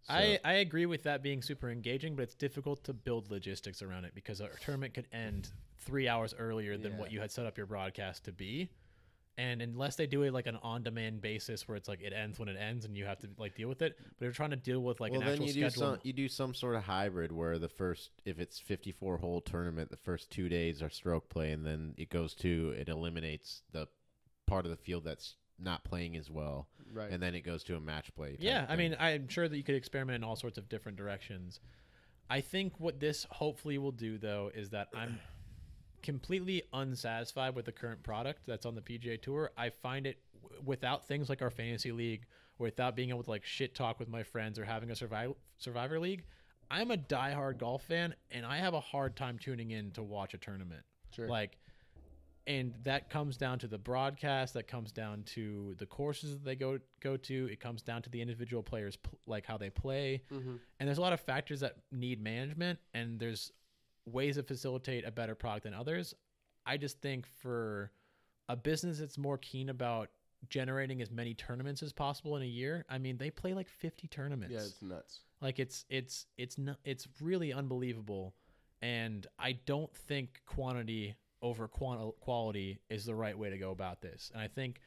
I, I agree with that being super engaging, but it's difficult to build logistics around it because a tournament could end three hours earlier than Yeah. what you had set up your broadcast to be. And unless they do it like an on-demand basis, where it's like it ends when it ends, and you have to like deal with it, but they're trying to deal with like well, an then actual you do schedule. some you do some sort of hybrid where the first if it's 54 hole tournament, the first two days are stroke play, and then it goes to it eliminates the part of the field that's not playing as well, Right. and then it goes to a match play. type Yeah, I mean, I'm sure that you could experiment in all sorts of different directions. I think what this hopefully will do, though, is that I'm completely unsatisfied with the current product that's on the PGA Tour. I find it w- without things like our fantasy league, or without being able to like shit talk with my friends or having a survivor survivor league. I'm a diehard golf fan, and I have a hard time tuning in to watch a tournament. Sure. Like, and that comes down to the broadcast. That comes down to the courses that they go go to. It comes down to the individual players, pl- like how they play. Mhm. And there's a lot of factors that need management, and there's ways to facilitate a better product than others. I just think for a business that's more keen about generating as many tournaments as possible in a year. I mean, they play like 50 tournaments. yeah, it's nuts. Like it's it's it's not it's really unbelievable, and I don't think quantity over quant- quality is the right way to go about this. And I think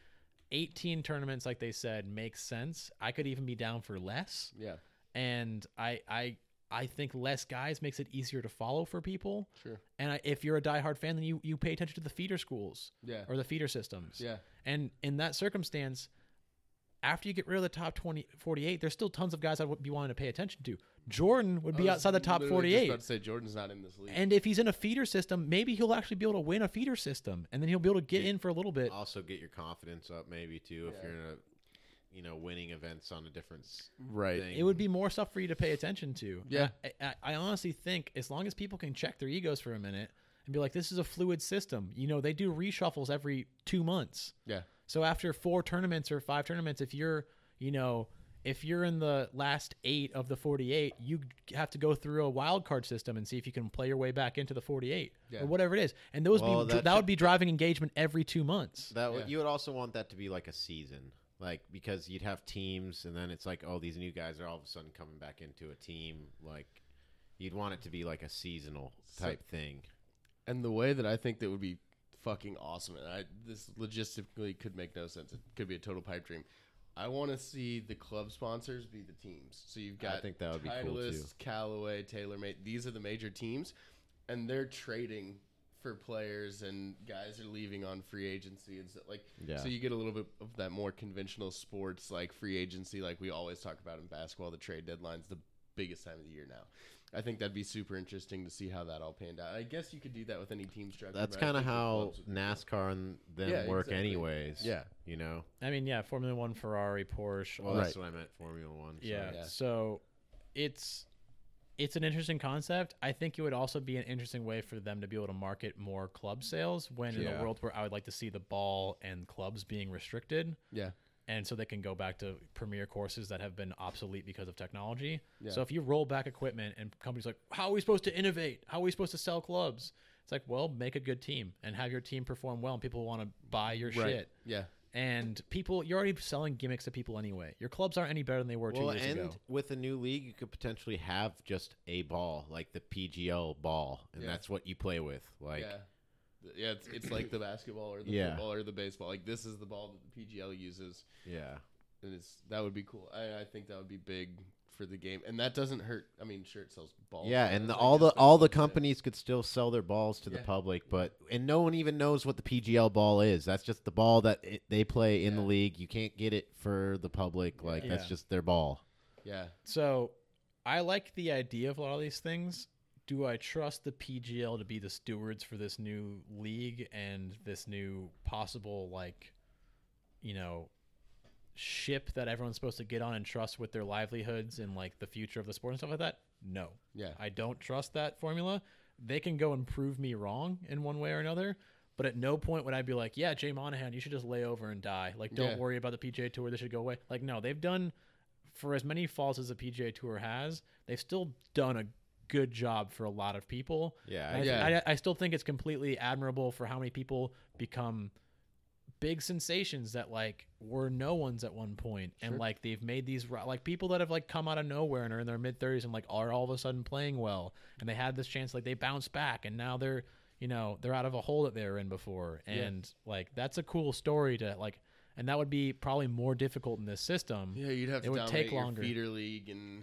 18 tournaments, like they said, makes sense. I could even be down for less, Yeah, and I I I think less guys makes it easier to follow for people. sure. And I, if you're a diehard fan, then you you pay attention to the feeder schools Yeah, or the feeder systems. yeah, And in that circumstance, after you get rid of the top 20, 48, there's still tons of guys I would be wanting to pay attention to. Jordan would be I was outside the top literally just 48. About to say Jordan's not in this league. And if he's in a feeder system, maybe he'll actually be able to win a feeder system, and then he'll be able to get Yeah. in for a little bit. also get your confidence up maybe too if you're in a you know winning events on a different right. thing. It would be more stuff for you to pay attention to. Yeah. I, I, I honestly think as long as people can check their egos for a minute and be like, this is a fluid system. You know, they do reshuffles every two months. Yeah, So after four tournaments or five tournaments, if you're, you know, if you're in the last eight of the 48, you have to go through a wild card system and see if you can play your way back into the 48 Yeah. or whatever it is. And those Well, be, that, that would be driving engagement every two months. That would Yeah. you would also want that to be like a season, like because you'd have teams, and then it's like, oh, these new guys are all of a sudden coming back into a team. Like you'd want it to be like a seasonal So- type thing. and the way that I think that would be fucking awesome, and I this logistically could make no sense. It could be a total pipe dream. I want to see the club sponsors be the teams. So you've got I think that would be cool too. Titleist, Callaway, TaylorMade. These are the major teams, and they're trading for players, and guys are leaving on free agency and so like. Yeah. So you get a little bit of that more conventional sports like free agency, like we always talk about in basketball. The trade deadline's the biggest time of the year now. I think that'd be super interesting to see how that all panned out. I guess you could do that with any team structure. That's but I kind of think the how clubs would be cool. NASCAR and them Yeah, work, exactly. anyways. Yeah. you know. I mean, yeah, Formula One, Ferrari, Porsche. Well, all that's what I meant. Formula One. sorry. Yeah. Yeah. So it's it's an interesting concept. I think it would also be an interesting way for them to be able to market more club sales when in Yeah. a world where I would like to see the ball and clubs being restricted. Yeah. And so they can go back to premier courses that have been obsolete because of technology. Yeah. So if you roll back equipment and companies like, how are we supposed to innovate? How are we supposed to sell clubs? It's like, well, make a good team and have your team perform well, and people want to buy your Right. shit. Yeah. And people, you're already selling gimmicks to people anyway. Your clubs aren't any better than they were two Well, years and ago. with a new league, you could potentially have just a ball, like the PGL ball, and Yeah. that's what you play with. Like, yeah. Th- Yeah, it's, it's like the basketball or the Yeah. football or the baseball. Like this is the ball that the PGL uses, yeah. and it's that would be cool. I, I think that would be big for the game, and that doesn't hurt. I mean, sure, it sells balls. Yeah, and the, all the all the that's what companies could still sell their balls to the public, but and no one even knows what the PGL ball is. That's just the ball that it, they play in the league. You can't get it for the public. Like that's just their ball. Yeah, So I like the idea of a lot of these things. Do I trust the PGL to be the stewards for this new league and this new possible like, you know, ship that everyone's supposed to get on and trust with their livelihoods and like the future of the sport and stuff like that? No. yeah, I don't trust that formula. They can go and prove me wrong in one way or another, but at no point would I be like, "Yeah, Jay Monahan, you should just lay over and die. Like, don't Yeah. worry about the PGA Tour. This should go away." Like, no, they've done for as many faults as the PGA Tour has. They've still done a good job for a lot of people. Yeah, I, Yeah. I, I still think it's completely admirable for how many people become big sensations that like were no ones at one point and Sure. like they've made these like people that have like come out of nowhere and are in their mid 30s and like are all of a sudden playing well and they had this chance like they bounce back and now they're you know they're out of a hole that they were in before, Yeah. and like that's a cool story to like, and that would be probably more difficult in this system. Yeah, you'd have It to would dominate take longer. feeder league and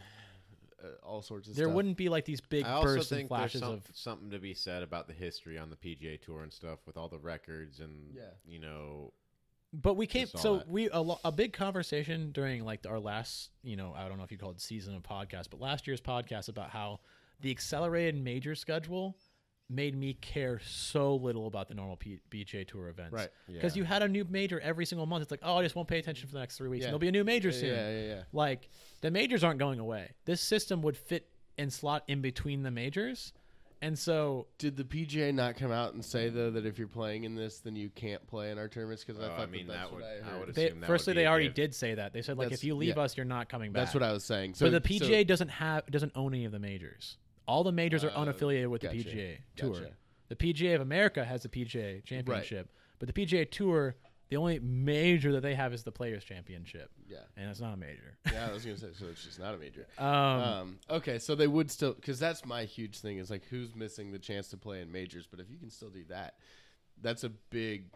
uh, all sorts of There stuff. wouldn't be like these big I also bursts and think there's flashes some, of something to be said about the history on the PGA Tour and stuff with all the records and Yeah. you know But we came Just all so that. we a, lo- a big conversation during like our last you know I don't know if you call it season of podcast, but last year's podcast about how the accelerated major schedule made me care so little about the normal P- PGA Tour events, Right. Because Yeah. you had a new major every single month. It's like oh I just won't pay attention for the next three weeks. Yeah. And there'll be a new major Yeah, soon. yeah, yeah, yeah. Like the majors aren't going away. This system would fit and slot in between the majors, and so Did the PGA not come out and say though that if you're playing in this, then you can't play in our tournaments? Because I Oh, thought I that mean, that's that what would- I I heard. would they, assume that firstly would they already gift. did say that. They said like That's- if you leave yeah. us, you're not coming back. That's what I was saying. So but the so- PGA doesn't have doesn't own any of the majors. All the majors are Uh, unaffiliated with gotcha. the PGA Tour. Gotcha. The PGA of America has the PGA Championship, but the PGA Tour, the only major that they have is the Players Championship, yeah, and it's not a major. yeah. I was gonna say so. It's just not a major. Um, Um, okay, so they would still because that's my huge thing is like who's missing the chance to play in majors. But if you can still do that, that's a big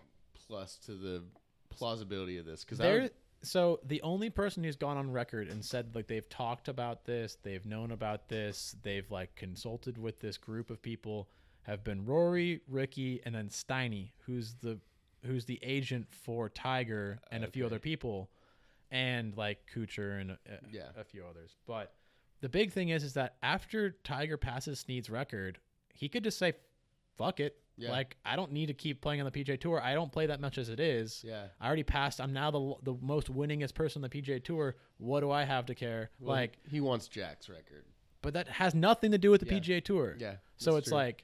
plus to the plausibility of this. Because there, so the only person who's gone on record and said like they've talked about this, they've known about this, they've like consulted with this group of people have been Rory, Rickie, and then Steiny, who's the who's the agent for Tiger and a few other people, and like Kuchar and a, Yeah. a few others. But the big thing is, is that after Tiger passes Snead's record, he could just say, "Fuck it." Yeah. Like I don't need to keep playing on the PGA Tour. I don't play that much as it is. yeah, I already passed. I'm now the the most winningest person on the PGA Tour. What do I have to care? Well, like, he wants Jack's record. but that has nothing to do with the Yeah. PGA Tour. Yeah, So it's true. like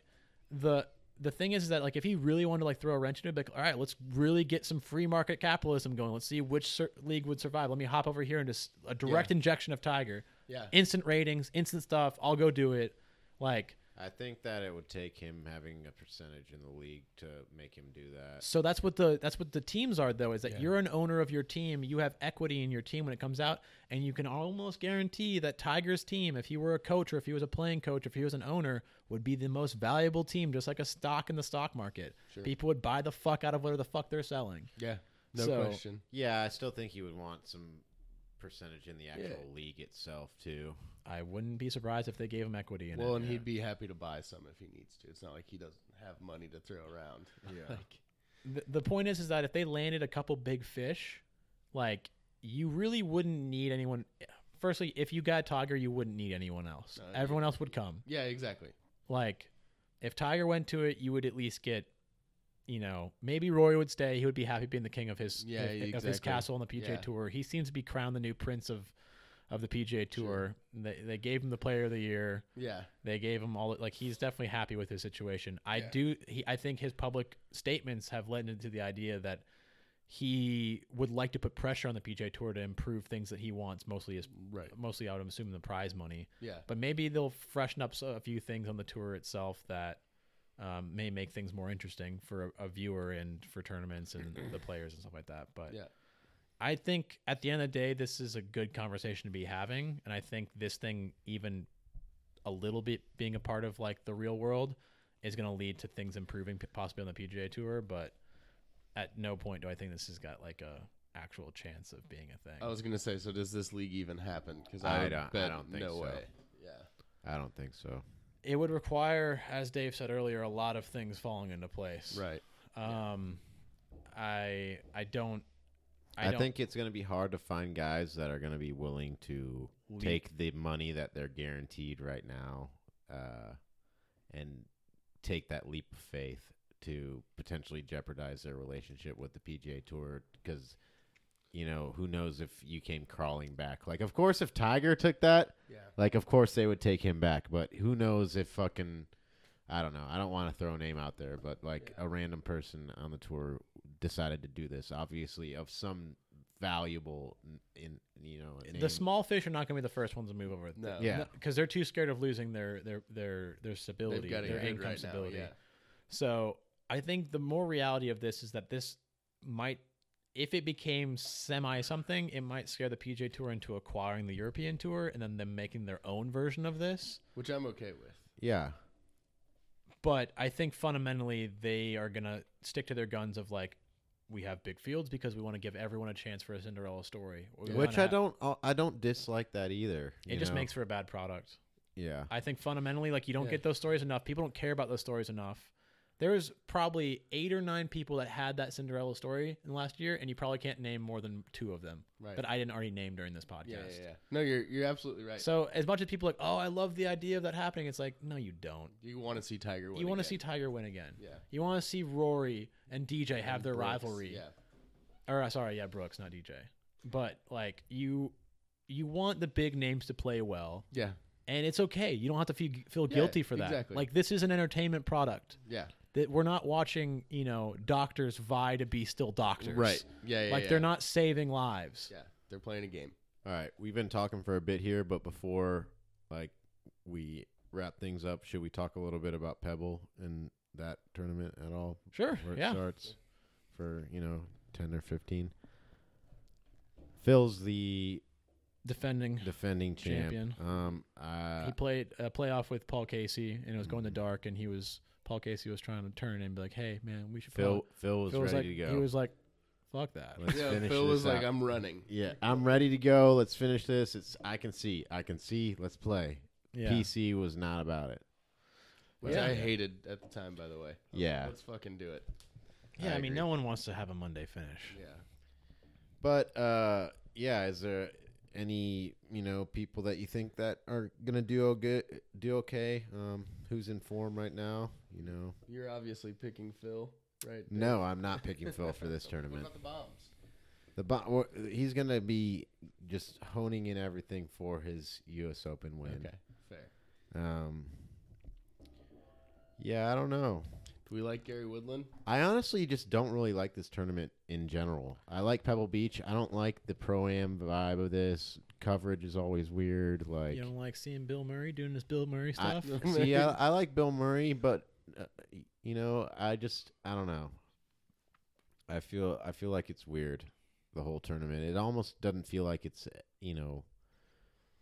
the the thing is, is that like if he really wanted to like throw a wrench into it, like all right, let's really get some free market capitalism going. Let's see which sur- league would survive. Let me hop over here and just a direct injection of Tiger, yeah, instant ratings, instant stuff. I'll go do it. Like I think that it would take him having a percentage in the league to make him do that. So that's what the that's what the teams are though is that Yeah. you're an owner of your team, you have equity in your team when it comes out, and you can almost guarantee that Tiger's team, if he were a coach or if he was a playing coach, or if he was an owner, would be the most valuable team, just like a stock in the stock market. Sure. People would buy the fuck out of whatever the fuck they're selling. yeah. No So- question. Yeah, I still think he would want some percentage in the actual Yeah. league itself too. I wouldn't be surprised if they gave him equity in Well, it. and yeah. he'd be happy to buy some if he needs to. It's not like he doesn't have money to throw around. Yeah. like, The, the point is, is that if they landed a couple big fish, like you really wouldn't need anyone. Firstly, if you got Tiger, you wouldn't need anyone else. Uh, Everyone else would come. yeah, exactly. Like, if Tiger went to it, you would at least get, you know, maybe Rory would stay. He would be happy being the king of his Yeah, of, of his castle on the PGA Yeah. Tour. He seems to be crowned the new prince of of the PGA Tour. Sure. They they gave him the Player of the Year. Yeah, They gave him all like he's definitely happy with his situation. I Yeah. do. He I think his public statements have led into the idea that he would like to put pressure on the PGA Tour to improve things that he wants. Mostly is right. mostly I would assume the prize money Yeah, but maybe they'll freshen up a few things on the tour itself that um, may make things more interesting for a, a viewer and for tournaments and the players and stuff like that. But yeah, I think at the end of the day, this is a good conversation to be having, and I think this thing, even a little bit being a part of like the real world, is going to lead to things improving possibly on the PGA Tour. But at no point do I think this has got like a actual chance of being a thing. I was gonna say. So does this league even happen? Because I I, don't- I don't think no so. way. Yeah, I don't think so. It would require, as Dave said earlier, a lot of things falling into place. right. Um, I I don't. I, I, don't think it's going to be hard to find guys that are going to be willing to take the money that they're guaranteed right now uh, and take that leap of faith to potentially jeopardize their relationship with the PGA Tour because you know who knows if you came crawling back like of course if Tiger took that Yeah. like of course they would take him back but who knows if fucking I don't know I don't want to throw a name out there but like a random person on the tour decided to do this obviously of some valuable in you know the small fish are not going to be the first ones to move over. No. Yeah. because they're too scared of losing their their their their stability, They've got it their income right now. stability. Yeah. So I think the more reality of this is that this might, if it became semi something, it might scare the PGA Tour into acquiring the European Tour and then them making their own version of this. Which I'm okay with. yeah but I think fundamentally they are gonna stick to their guns of like we have big fields because we want to give everyone a chance for a Cinderella story. We Yeah. Which I ha- don't uh, I don't dislike that either. It just know? makes for a bad product. yeah. I think fundamentally, like you don't Yeah. get those stories enough. People don't care about those stories enough. There's probably eight or nine people that had that Cinderella story in the last year, and you probably can't name more than two of them. Right. That I didn't already name during this podcast. yeah, yeah, yeah. No, you're you're absolutely right. So as much as people are like, oh, I love the idea of that happening, it's like, no, you don't. you want to see Tiger win. you want to see Tiger win again. Yeah. You want to see Rory and DJ have And their Brooks, rivalry. Yeah. Or uh, sorry, yeah, Brooks, not DJ. But like you, you want the big names to play well, Yeah. and it's okay. You don't have to feel, feel Yeah, guilty for that. exactly. Like this is an entertainment product. Yeah. That we're not watching, you know, doctors vie to be still doctors. Right. Yeah. Yeah. Like yeah. they're not saving lives. Yeah. They're playing a game. All right, we've been talking for a bit here, but before like we wrap things up, should we talk a little bit about Pebble and that tournament at all? Sure. Where it Yeah. starts for you know ten or fifteen. Phil's the Defending. defending champ. Champion. Um, uh, he played a playoff with Paul Casey, and it was going to dark, and he was Paul Casey was trying to turn and be like, "Hey, man, we should." Phil probably-" Phil was Phil was ready like, to go. he was like, "Fuck that." Let's yeah. finish Phil this was like. I'm running. yeah, I'm ready to go. Let's finish this. It's I can see. I can see. Let's play. yeah. PC was not about it. Which Yeah. I hated at the time, by the way. I was like, Yeah. Let's fucking do it. Yeah, I, I mean, agree. no one wants to have a Monday finish. Yeah. But uh, yeah, is there any you know people that you think that are gonna do okay? Do okay? Um, who's in form right now? You know, You're obviously picking Phil, right? no, I'm not picking Phil for this What tournament. about the bombs? The bo- wh- he's gonna be just honing in everything for his U.S. Open win. Okay. Fair. Um, yeah, I don't know. Do we like Gary Woodland? I honestly just don't really like this tournament in general. I like Pebble Beach. I don't like the pro am vibe of this. Coverage is always weird. Like, You don't like seeing Bill Murray doing this Bill Murray I, stuff? see, I, I like Bill Murray, but uh, you know, I just I don't know. I feel I feel like it's weird the whole tournament. It almost doesn't feel like it's you know.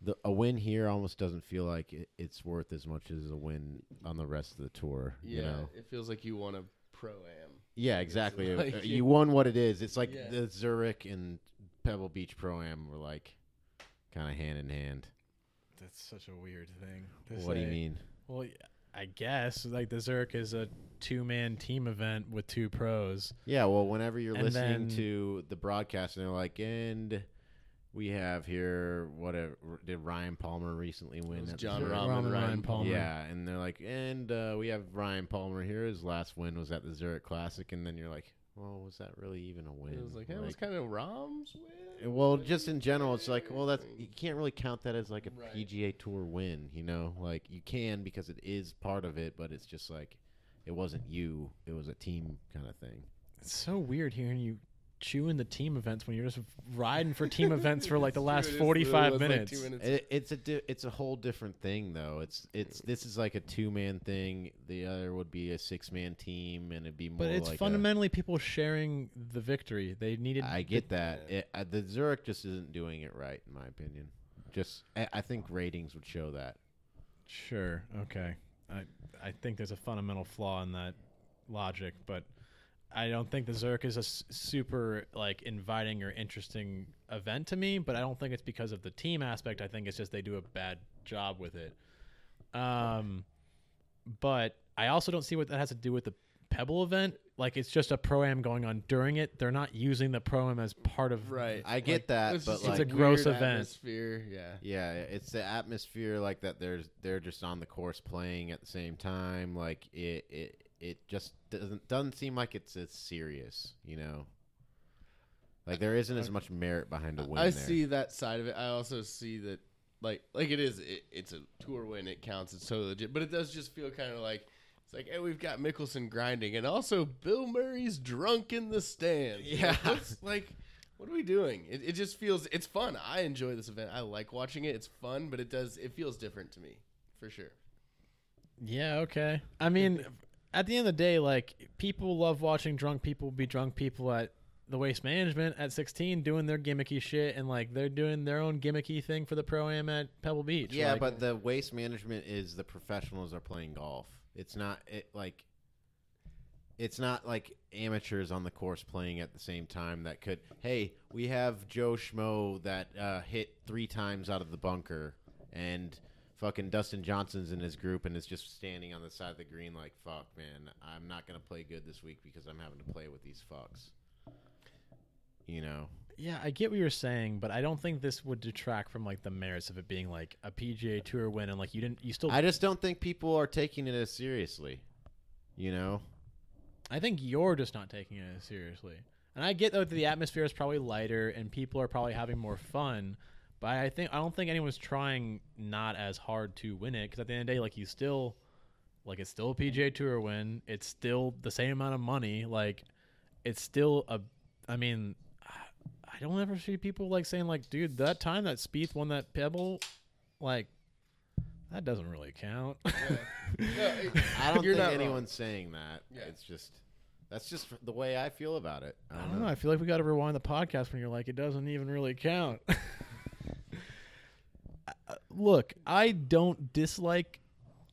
The, a win here almost doesn't feel like it, it's worth as much as a win on the rest of the tour. Yeah. You know, It feels like you want a pro am. Yeah, exactly. like- Uh, you won what it is. It's like Yeah. the Zurich and Pebble Beach Pro Am were like kind of hand in hand. That's such a weird thing. to What do you mean? Well, y- I guess like the Zurich is a two-man team event with two pros. Yeah, well, whenever you're And listening then- to the broadcast and they're like, and we have here whatever did Ryan Palmer recently win? was John Zurich? Rahm Rahm and and Ryan Ryan Palmer. Yeah, and they're like, and uh, we have Ryan Palmer here. His last win was at the Zurich Classic, and then you're like, well, was that really even a win? It was like, that was kind of Rahm's win. Well, just in general, it's like, well, that's you can't really count that as like a Right. PGA Tour win, you know? Like you can because it is part of it, but it's just like it wasn't you; it was a team kind of thing. It's so weird hearing you chewing the team events when you're just riding for team events for like the last true, 45 literally like minutes. It, it's a di- it's a whole different thing, though. It's it's this is like a two man thing. The other would be a six man team, and it'd be more. But it's like a- fundamentally people sharing the victory. They needed. I get that. It, uh, the Zurich just isn't doing it right, in my opinion. Just I, I think ratings would show that. Sure. Okay. I I think there's a fundamental flaw in that logic, but I don't think the Zurich is a s- super like inviting or interesting event to me. But I don't think it's because of the team aspect. I think it's just they do a bad job with it. Um, but I also don't see what that has to do with the Pebble event. Like it's just a pro am going on during it. They're not using the pro am as part of right. I get that, It's but just like It's a gross event. Atmosphere. Yeah. Yeah, it's the atmosphere like that. There's they're just on the course playing at the same time. Like it, it, it just doesn't doesn't seem like it's as serious. You know, like there isn't as much merit behind a win. I there. see that side of it. I also see that, like, like it is. It, it's a tour win. It counts. It's totally legit. But it does just feel kind of like it's like, hey, we've got Mickelson grinding, and also Bill Murray's drunk in the stands. Yeah. what's, like, what are we doing? It, it just feels. It's fun. I enjoy this event. I like watching it. It's fun, but it does. It feels different to me, for sure. Yeah, okay. I mean, at the end of the day, like people love watching drunk people be drunk people at the waste management at 16 doing their gimmicky shit and like they're doing their own gimmicky thing for the pro am at Pebble Beach. Yeah, Like, but the waste management is the professionals are playing golf. It's not it like it's not like amateurs on the course playing at the same time that could hey, we have Joe Schmo that uh, hit 3 times out of the bunker and fucking Dustin Johnson's in his group and is just standing on the side of the green like fuck man, I'm not going to play good this week because I'm having to play with these fucks. You know. yeah, I get what you're saying, but I don't think this would detract from like the merits of it being like a PGA Tour win and like you didn't you still I just don't think people are taking it as seriously. You know? I think you're just not taking it as seriously. And I get though that the atmosphere is probably lighter and people are probably having more fun, but I think I don't think anyone's trying not as hard to win it because at the end of the day, like you still, like it's still a PGA Tour win. It's still the same amount of money. Like it's still a. I mean, I don't ever see people like saying like, dude, that time that Spieth won that Pebble, like. That doesn't really count. I don't You're think not wrong. anyone's saying that. Yeah. It's just that's just the way I feel about it. I I don't, don't know. I feel like we got to rewind the podcast when you're like, it doesn't even really count. Look, I don't dislike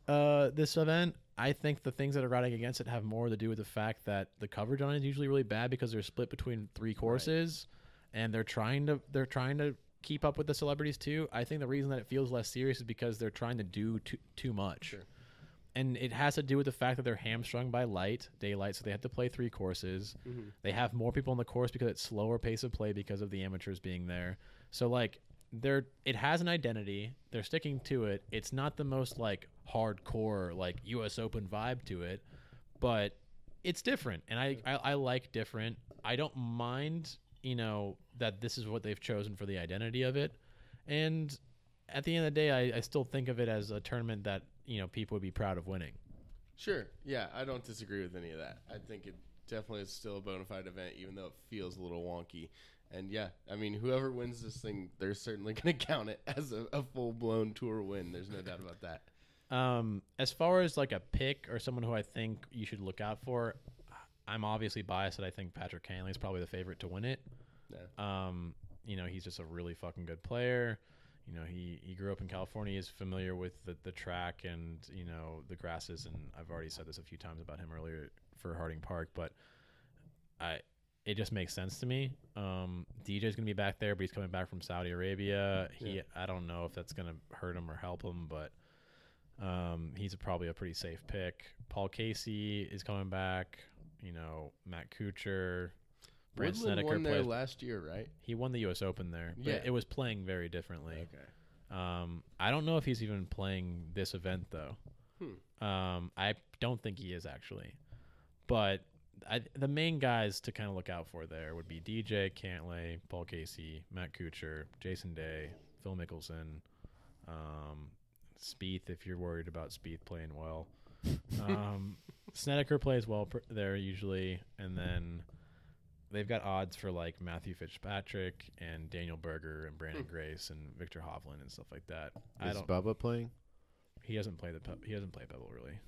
uh, this event. I think the things that are riding against it have more to do with the fact that the coverage on it is usually really bad because they're split between three courses, and they're trying to they're trying to keep up with the celebrities too. I think the reason that it feels less serious is because they're trying to do too too much Sure. and it has to do with the fact that they're hamstrung by light, daylight, so they have to play three courses. Mhm. They have more people on the course because it's slower pace of play because of the amateurs being there. So like they're it has an identity. They're sticking to it. It's not the most like hardcore like US Open vibe to it, but it's different and I, I, I like different. I don't mind, you know, that this is what they've chosen for the identity of it. And at the end of the day, I, I still think of it as a tournament that, you know, people would be proud of winning. Sure. Yeah, I don't disagree with any of that. I think it definitely is still a bona fide event, even though it feels a little wonky. And yeah, I mean, whoever wins this thing, they're certainly going to count it as a, a full blown tour win. There's no doubt about that. Um, as far as like a pick or someone who I think you should look out for, I'm obviously biased that I think Patrick Cantlay is probably the favorite to win it. Yeah. Um, you know, he's just a really fucking good player. You know, he, he grew up in California. He's familiar with the, the track and, you know, the grasses. And I've already said this a few times about him earlier for Harding Park, but I, it just makes sense to me. Um, DJ's gonna be back there, but he's coming back from Saudi Arabia. He, Yeah. I don't know if that's gonna hurt him or help him, but um, he's probably a pretty safe pick. Paul Casey is coming back. You know, Matt Kuchar. Brandt Woodland Snedeker won there plays- last year, right? He won the U.S. Open there, but Yeah. it was playing very differently. Okay. Um, I don't know if he's even playing this event though. Hmm. Um, I don't think he is actually, but I, the main guys to kind of look out for there would be DJ Cantlay, Paul Casey, Matt Kuchar, Jason Day, Phil Mickelson, um, Spieth if you're worried about Spieth playing well. Um, Snedeker plays well pr- there usually, and then they've got odds for like Matthew Fitzpatrick and Daniel Berger and Branden Grace and Viktor Hovland and stuff like that. Is I don't. Bubba playing? He hasn't played the Pe- he hasn't played Pebble really.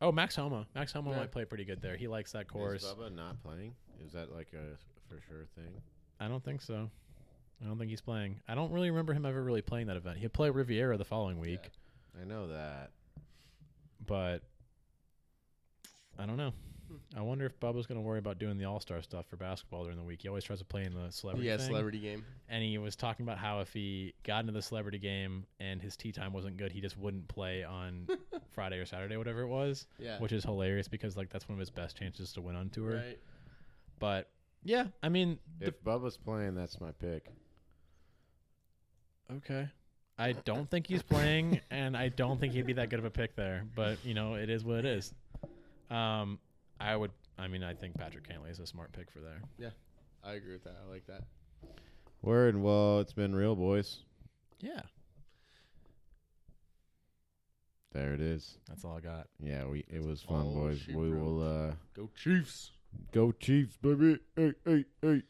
Oh, Max Homa. Max Homa Yeah. might play pretty good there. He likes that course. Is Bubba not playing? Is that like a for sure thing? I don't think so. I don't think he's playing. I don't really remember him ever really playing that event. He'd play Riviera the following week, I know that. but I don't know. I wonder if Bubba's going to worry about doing the All Star stuff for basketball during the week. He always tries to play in the celebrity yeah, thing. celebrity game. and he was talking about how if he got into the celebrity game and his tee time wasn't good, he just wouldn't play on Friday or Saturday, whatever it was, Yeah. which is hilarious because like that's one of his best chances to win on tour. right. But yeah, I mean, the- If Bubba's playing, that's my pick. okay. I don't think he's playing, and I don't think he'd be that good of a pick there. But you know, it is what it is. Um, I would. I mean, I think Patrick Cantlay is a smart pick for there. Yeah, I agree with that. I like that. Word. Well, it's been real, boys. Yeah, There it is. that's all I got. Yeah, we it was fun, all boys. she We wrote. will uh Go Chiefs. go Chiefs, baby. Hey, hey, hey.